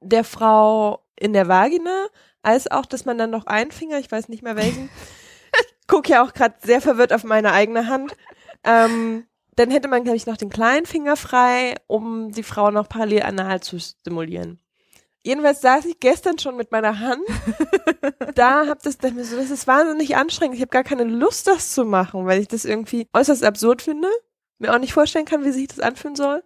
Speaker 1: der Frau in der Vagina, als auch, dass man dann noch einen Finger, ich weiß nicht mehr welchen, *laughs* ich gucke ja auch gerade sehr verwirrt auf meine eigene Hand, ähm, dann hätte man, glaube ich, noch den kleinen Finger frei, um die Frau noch parallel anal zu stimulieren. Jedenfalls saß ich gestern schon mit meiner Hand. *laughs* da hab das, dachte mir so, das ist wahnsinnig anstrengend. Ich habe gar keine Lust, das zu machen, weil ich das irgendwie äußerst absurd finde. Mir auch nicht vorstellen kann, wie sich das anfühlen soll.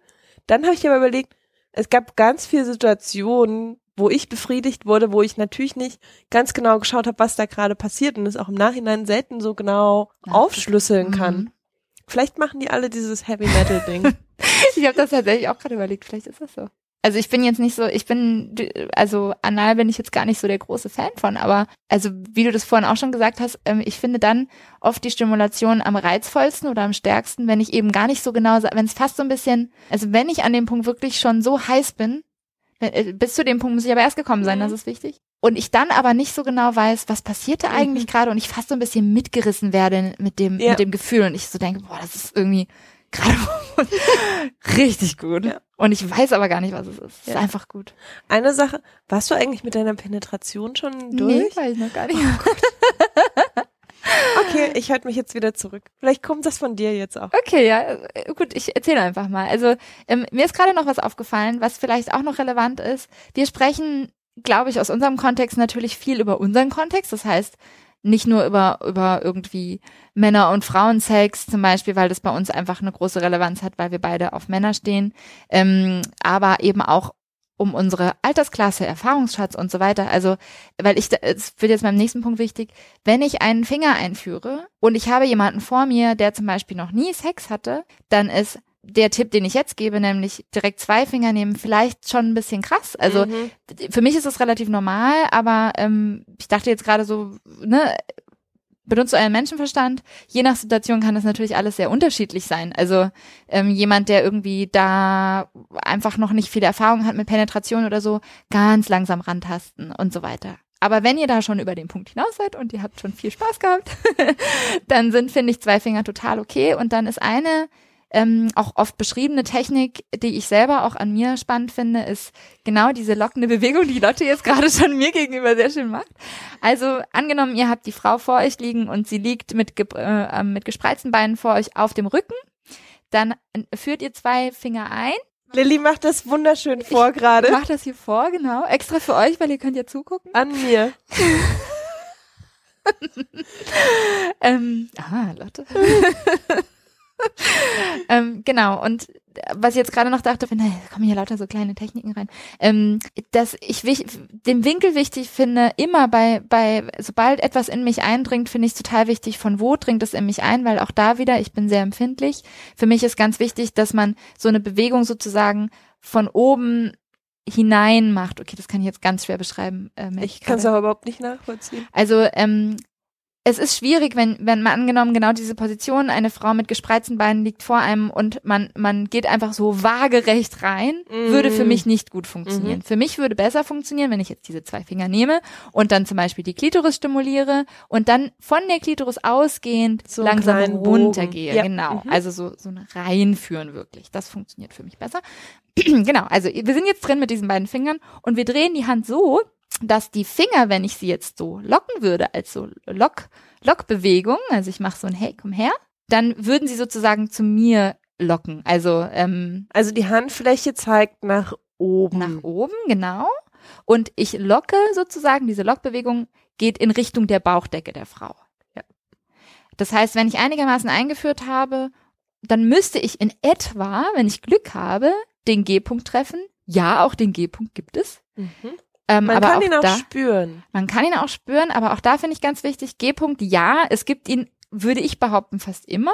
Speaker 1: Dann habe ich aber überlegt, es gab ganz viele Situationen, wo ich befriedigt wurde, wo ich natürlich nicht ganz genau geschaut habe, was da gerade passiert und es auch im Nachhinein selten so genau ja, aufschlüsseln kann. Mhm. Vielleicht machen die alle dieses Heavy Metal Ding. *laughs*
Speaker 2: ich habe das tatsächlich auch gerade überlegt, vielleicht ist das so. Also ich bin jetzt nicht so, ich bin, also anal bin ich jetzt gar nicht so der große Fan von, aber also wie du das vorhin auch schon gesagt hast, ähm, ich finde dann oft die Stimulation am reizvollsten oder am stärksten, wenn ich eben gar nicht so genau, wenn es fast so ein bisschen, also wenn ich an dem Punkt wirklich schon so heiß bin, äh, bis zu dem Punkt muss ich aber erst gekommen sein, mhm. das ist wichtig. Und ich dann aber nicht so genau weiß, was passiert da eigentlich mhm. gerade und ich fast so ein bisschen mitgerissen werde mit dem, ja. mit dem Gefühl und ich so denke, boah, das ist irgendwie gerade *laughs* richtig gut. Ja. Und ich weiß aber gar nicht, was es ist. Es ja. ist einfach gut.
Speaker 1: Eine Sache, warst du eigentlich mit deiner Penetration schon durch?
Speaker 2: Nee, weiß ich noch gar nicht. Oh *laughs*
Speaker 1: Okay, ich halte mich jetzt wieder zurück. Vielleicht kommt das von dir jetzt auch.
Speaker 2: Okay, ja, äh, gut, ich erzähle einfach mal. Also ähm, mir ist gerade noch was aufgefallen, was vielleicht auch noch relevant ist. Wir sprechen, glaube ich, aus unserem Kontext natürlich viel über unseren Kontext. Das heißt, nicht nur über, über irgendwie Männer- und Frauensex zum Beispiel, weil das bei uns einfach eine große Relevanz hat, weil wir beide auf Männer stehen, ähm, aber eben auch um unsere Altersklasse, Erfahrungsschatz und so weiter. Also, weil ich, es wird jetzt beim nächsten Punkt wichtig, wenn ich einen Finger einführe und ich habe jemanden vor mir, der zum Beispiel noch nie Sex hatte, dann ist der Tipp, den ich jetzt gebe, nämlich direkt zwei Finger nehmen, vielleicht schon ein bisschen krass. Also
Speaker 1: Mhm.
Speaker 2: für mich ist das relativ normal, aber ähm, ich dachte jetzt gerade so, ne, benutzt euren Menschenverstand. Je nach Situation kann das natürlich alles sehr unterschiedlich sein. Also ähm, jemand, der irgendwie da einfach noch nicht viel Erfahrung hat mit Penetration oder so, ganz langsam rantasten und so weiter. Aber wenn ihr da schon über den Punkt hinaus seid und ihr habt schon viel Spaß gehabt, *laughs* dann sind, finde ich, zwei Finger total okay. Und dann ist eine ähm, auch oft beschriebene Technik, die ich selber auch an mir spannend finde, ist genau diese lockende Bewegung, die Lotte jetzt gerade schon mir gegenüber sehr schön macht. Also angenommen, ihr habt die Frau vor euch liegen und sie liegt mit, ge äh, mit gespreizten Beinen vor euch auf dem Rücken, dann führt ihr zwei Finger ein.
Speaker 1: Lilly macht das wunderschön vor gerade.
Speaker 2: Macht das hier vor, genau. Extra für euch, weil ihr könnt ja zugucken.
Speaker 1: An mir. *laughs*
Speaker 2: Ähm, ah, Lotte. *laughs* ähm, genau, und was ich jetzt gerade noch dachte, da kommen hier lauter so kleine Techniken rein, ähm, dass ich wich, den Winkel wichtig finde, immer bei, bei, sobald etwas in mich eindringt, finde ich es total wichtig, von wo dringt es in mich ein, weil auch da wieder, ich bin sehr empfindlich. Für mich ist ganz wichtig, dass man so eine Bewegung sozusagen von oben hinein macht. Okay, das kann ich jetzt ganz schwer beschreiben. Äh,
Speaker 1: Ich kann es auch überhaupt nicht nachvollziehen.
Speaker 2: Also ähm, es ist schwierig, wenn, wenn man angenommen genau diese Position, eine Frau mit gespreizten Beinen liegt vor einem und man, man geht einfach so waagerecht rein,
Speaker 1: Mm.
Speaker 2: würde für mich nicht gut funktionieren. Für mich würde besser funktionieren, wenn ich jetzt diese zwei Finger nehme und dann zum Beispiel die Klitoris stimuliere und dann von der Klitoris ausgehend
Speaker 1: So
Speaker 2: langsam runtergehe.
Speaker 1: Ja.
Speaker 2: Genau.
Speaker 1: Mhm.
Speaker 2: Also so, so ein Reinführen wirklich. Das funktioniert für mich besser. *clears throat* genau. Also wir sind jetzt drin mit diesen beiden Fingern und wir drehen die Hand so, dass die Finger, wenn ich sie jetzt so locken würde, als so Lock, Lockbewegung, also ich mache so ein Hey, komm her, dann würden sie sozusagen zu mir locken. Also ähm,
Speaker 1: Also die Handfläche zeigt nach oben.
Speaker 2: nach oben, genau. Und ich locke sozusagen, diese Lockbewegung geht in Richtung der Bauchdecke der Frau.
Speaker 1: Ja.
Speaker 2: Das heißt, wenn ich einigermaßen eingeführt habe, dann müsste ich in etwa, wenn ich Glück habe, den G-Punkt treffen. Ja, auch den G-Punkt gibt es.
Speaker 1: Mhm.
Speaker 2: Ähm,
Speaker 1: Man kann ihn auch
Speaker 2: da,
Speaker 1: spüren.
Speaker 2: man kann ihn auch spüren, aber auch da finde ich ganz wichtig, G-Punkt, ja, es gibt ihn, würde ich behaupten, fast immer.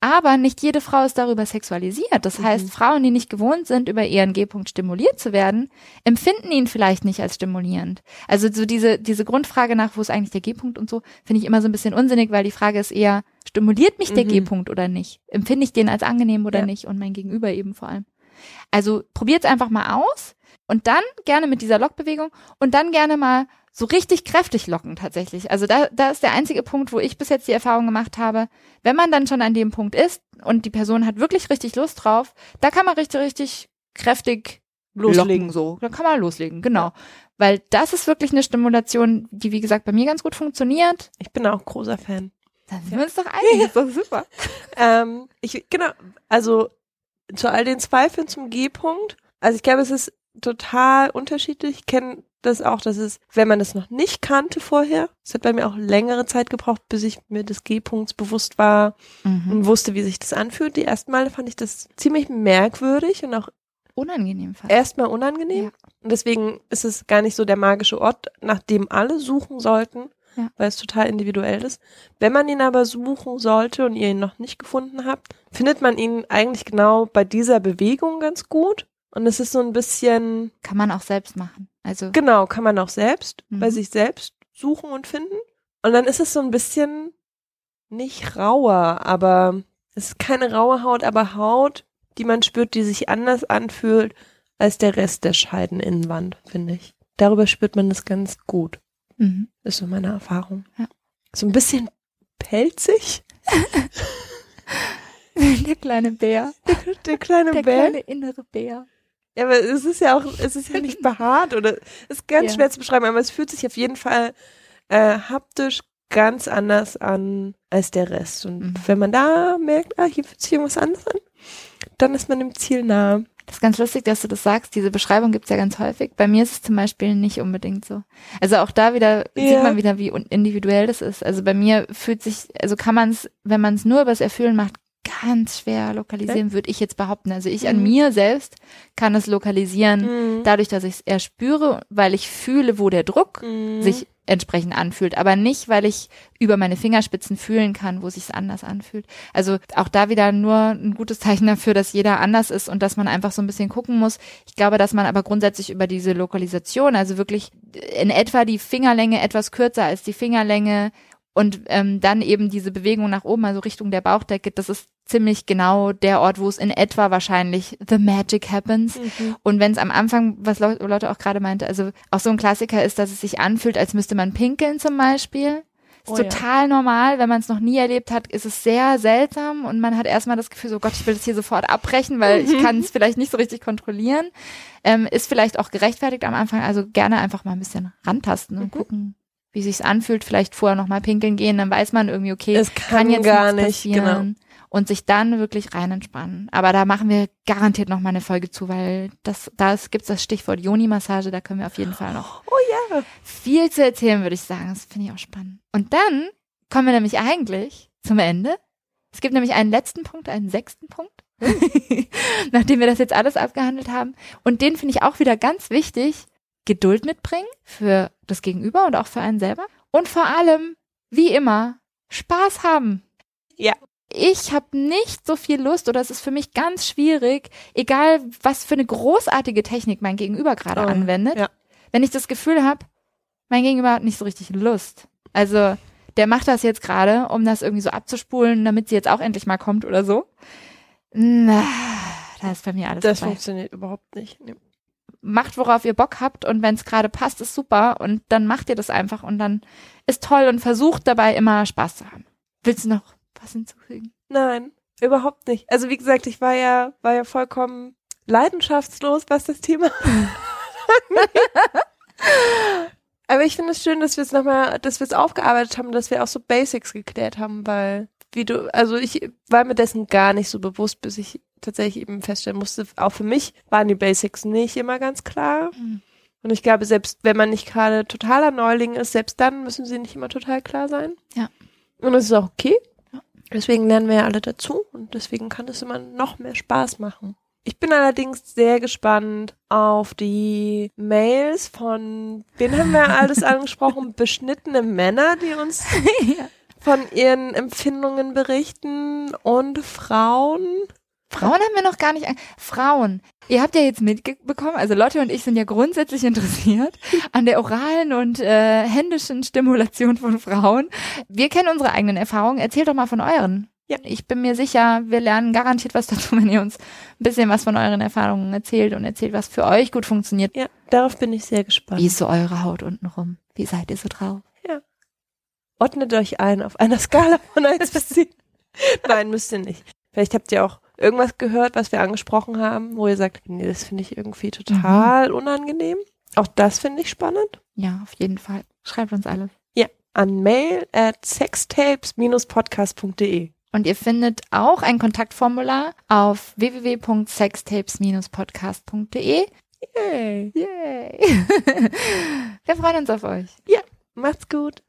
Speaker 2: Aber nicht jede Frau ist darüber sexualisiert. Das
Speaker 1: Mhm.
Speaker 2: heißt, Frauen, die nicht gewohnt sind, über ihren G-Punkt stimuliert zu werden, empfinden ihn vielleicht nicht als stimulierend. Also so diese, diese Grundfrage nach, wo ist eigentlich der G-Punkt und so, finde ich immer so ein bisschen unsinnig, weil die Frage ist eher, stimuliert mich der
Speaker 1: Mhm.
Speaker 2: G-Punkt oder nicht? Empfinde ich den als angenehm oder
Speaker 1: Ja.
Speaker 2: nicht? Und mein Gegenüber eben vor allem. Also probiert's einfach mal aus und dann gerne mit dieser Lockbewegung und dann gerne mal so richtig kräftig locken tatsächlich. Also da, da ist der einzige Punkt, wo ich bis jetzt die Erfahrung gemacht habe, wenn man dann schon an dem Punkt ist und die Person hat wirklich richtig Lust drauf, da kann man richtig, richtig kräftig
Speaker 1: Loslegen.
Speaker 2: locken so. Da kann man loslegen, genau. Weil das ist wirklich eine Stimulation, die wie gesagt bei mir ganz gut funktioniert.
Speaker 1: Ich bin auch großer Fan.
Speaker 2: Dann sind wir uns doch einig, ist doch super. *laughs*
Speaker 1: Ähm, ich, genau, also zu all den Zweifeln zum G-Punkt. Also ich glaube, es ist total unterschiedlich. Ich kenne das auch, dass es, wenn man das noch nicht kannte vorher, es hat bei mir auch längere Zeit gebraucht, bis ich mir des G-Punkts bewusst war
Speaker 2: Mhm.
Speaker 1: und wusste, wie sich das anfühlt. Die ersten Male fand ich das ziemlich merkwürdig und auch
Speaker 2: Unangenehm fast.
Speaker 1: erstmal unangenehm.
Speaker 2: Ja.
Speaker 1: Und deswegen ist es gar nicht so der magische Ort, nach dem alle suchen sollten,
Speaker 2: Ja.
Speaker 1: weil es total individuell ist. Wenn man ihn aber suchen sollte und ihr ihn noch nicht gefunden habt, findet man ihn eigentlich genau bei dieser Bewegung ganz gut. Und es ist so ein bisschen,
Speaker 2: Kann man auch selbst machen. Also
Speaker 1: genau, kann man auch selbst
Speaker 2: Mhm.
Speaker 1: bei sich selbst suchen und finden. Und dann ist es so ein bisschen nicht rauer, aber es ist keine raue Haut, aber Haut, die man spürt, die sich anders anfühlt als der Rest der Scheideninnenwand, finde ich. Darüber spürt man das ganz gut.
Speaker 2: mhm.
Speaker 1: Ist so meine Erfahrung.
Speaker 2: Ja.
Speaker 1: So ein bisschen pelzig. *laughs*
Speaker 2: der kleine Bär.
Speaker 1: Der kleine
Speaker 2: Der
Speaker 1: Bär.
Speaker 2: kleine innere Bär.
Speaker 1: Ja, aber es ist ja auch, es ist ja nicht *laughs* behaart oder es ist ganz
Speaker 2: Ja.
Speaker 1: schwer zu beschreiben, aber es fühlt sich auf jeden Fall äh, haptisch ganz anders an als der Rest. Und
Speaker 2: Mhm.
Speaker 1: wenn man da merkt, ah, hier fühlt sich irgendwas anders an, dann ist man dem Ziel nahe.
Speaker 2: Das ist ganz lustig, dass du das sagst. Diese Beschreibung gibt's ja ganz häufig. Bei mir ist es zum Beispiel nicht unbedingt so. Also auch da wieder
Speaker 1: Ja.
Speaker 2: sieht man wieder, wie individuell das ist. Also bei mir fühlt sich, also kann man es, wenn man es nur übers Erfüllen macht, ganz schwer lokalisieren, würde ich jetzt behaupten. Also ich an
Speaker 1: Mhm.
Speaker 2: mir selbst kann es lokalisieren,
Speaker 1: Mhm.
Speaker 2: dadurch, dass ich es eher spüre, weil ich fühle, wo der Druck
Speaker 1: Mhm.
Speaker 2: sich entsprechend anfühlt, aber nicht, weil ich über meine Fingerspitzen fühlen kann, wo sich anders anfühlt. Also auch da wieder nur ein gutes Zeichen dafür, dass jeder anders ist und dass man einfach so ein bisschen gucken muss. Ich glaube, dass man aber grundsätzlich über diese Lokalisation, also wirklich in etwa die Fingerlänge etwas kürzer als die Fingerlänge und ähm, dann eben diese Bewegung nach oben, also Richtung der Bauchdecke, das ist ziemlich genau der Ort, wo es in etwa wahrscheinlich the magic happens.
Speaker 1: Mhm.
Speaker 2: Und wenn es am Anfang, was Leu- Leute auch gerade meinte, also auch so ein Klassiker ist, dass es sich anfühlt, als müsste man pinkeln zum Beispiel. Ist
Speaker 1: Oh ja.
Speaker 2: total normal, wenn man es noch nie erlebt hat, ist es sehr seltsam und man hat erstmal das Gefühl, so Gott, ich will das hier sofort abbrechen, weil
Speaker 1: Mhm.
Speaker 2: ich kann es vielleicht nicht so richtig kontrollieren. Ähm, ist vielleicht auch gerechtfertigt am Anfang, also gerne einfach mal ein bisschen rantasten und
Speaker 1: Mhm.
Speaker 2: gucken, wie sich's anfühlt. Vielleicht vorher noch mal pinkeln gehen, dann weiß man irgendwie, okay,
Speaker 1: Es kann
Speaker 2: jetzt
Speaker 1: gar
Speaker 2: nichts
Speaker 1: nicht, genau.
Speaker 2: passieren. Und sich dann wirklich rein entspannen. Aber da machen wir garantiert noch mal eine Folge zu, weil das, da gibt's das Stichwort Joni-Massage, da können wir auf jeden Fall noch
Speaker 1: Oh ja.
Speaker 2: viel zu erzählen, würde ich sagen. Das finde ich auch spannend. Und dann kommen wir nämlich eigentlich zum Ende. Es gibt nämlich einen letzten Punkt, einen sechsten Punkt, *laughs* *laughs* nachdem wir das jetzt alles abgehandelt haben. Und den finde ich auch wieder ganz wichtig. Geduld mitbringen für das Gegenüber und auch für einen selber. Und vor allem, wie immer, Spaß haben.
Speaker 1: Ja.
Speaker 2: Ich habe nicht so viel Lust oder es ist für mich ganz schwierig, egal was für eine großartige Technik mein Gegenüber gerade
Speaker 1: Oh,
Speaker 2: anwendet,
Speaker 1: ja.
Speaker 2: wenn ich das Gefühl habe, mein Gegenüber hat nicht so richtig Lust. Also der macht das jetzt gerade, um das irgendwie so abzuspulen, damit sie jetzt auch endlich mal kommt oder so. Na, da ist bei mir alles
Speaker 1: Das
Speaker 2: vorbei.
Speaker 1: funktioniert überhaupt nicht. Nee.
Speaker 2: Macht, worauf ihr Bock habt und wenn es gerade passt, ist super und dann macht ihr das einfach und dann ist toll und versucht dabei immer Spaß zu haben. Willst du noch was hinzufügen?
Speaker 1: Nein, überhaupt nicht. Also wie gesagt, ich war ja, war ja vollkommen leidenschaftslos, was das Thema. *laughs* Aber ich finde es schön, dass wir es nochmal, dass wir es aufgearbeitet haben, dass wir auch so Basics geklärt haben, weil, wie du, also ich war mir dessen gar nicht so bewusst, bis ich tatsächlich eben feststellen musste, auch für mich waren die Basics nicht immer ganz klar.
Speaker 2: Mhm.
Speaker 1: Und ich glaube, selbst wenn man nicht gerade totaler Neuling ist, selbst dann müssen sie nicht immer total klar sein.
Speaker 2: Ja.
Speaker 1: Und das ist auch okay.
Speaker 2: Ja.
Speaker 1: Deswegen lernen wir ja alle dazu und deswegen kann es immer noch mehr Spaß machen. Ich bin allerdings sehr gespannt auf die Mails von, wen haben wir alles *laughs* angesprochen? Beschnittene Männer, die uns *laughs*
Speaker 2: ja.
Speaker 1: von ihren Empfindungen berichten und Frauen.
Speaker 2: Frauen haben wir noch gar nicht. Frauen. Ihr habt ja jetzt mitbekommen, also Lotte und ich sind ja grundsätzlich interessiert *laughs* an der oralen und äh, händischen Stimulation von Frauen. Wir kennen unsere eigenen Erfahrungen. Erzählt doch mal von euren.
Speaker 1: Ja.
Speaker 2: Ich bin mir sicher, wir lernen garantiert was dazu, *laughs* wenn ihr uns ein bisschen was von euren Erfahrungen erzählt und erzählt, was für euch gut funktioniert.
Speaker 1: Ja, darauf bin ich sehr gespannt.
Speaker 2: Wie ist so eure Haut untenrum? Wie seid ihr so drauf?
Speaker 1: Ordnet euch ein auf einer Skala von 1 bis *laughs* 10. Nein, müsst ihr nicht. Vielleicht habt ihr auch irgendwas gehört, was wir angesprochen haben, wo ihr sagt, nee, das finde ich irgendwie total unangenehm. Auch das finde ich spannend.
Speaker 2: Ja, auf jeden Fall. Schreibt uns alles.
Speaker 1: Ja, an mail at sextapes-podcast.de.
Speaker 2: Und ihr findet auch ein Kontaktformular auf www.sextapes-podcast.de.
Speaker 1: Yay.
Speaker 2: Yay! *laughs* Wir freuen uns auf euch.
Speaker 1: Macht's gut.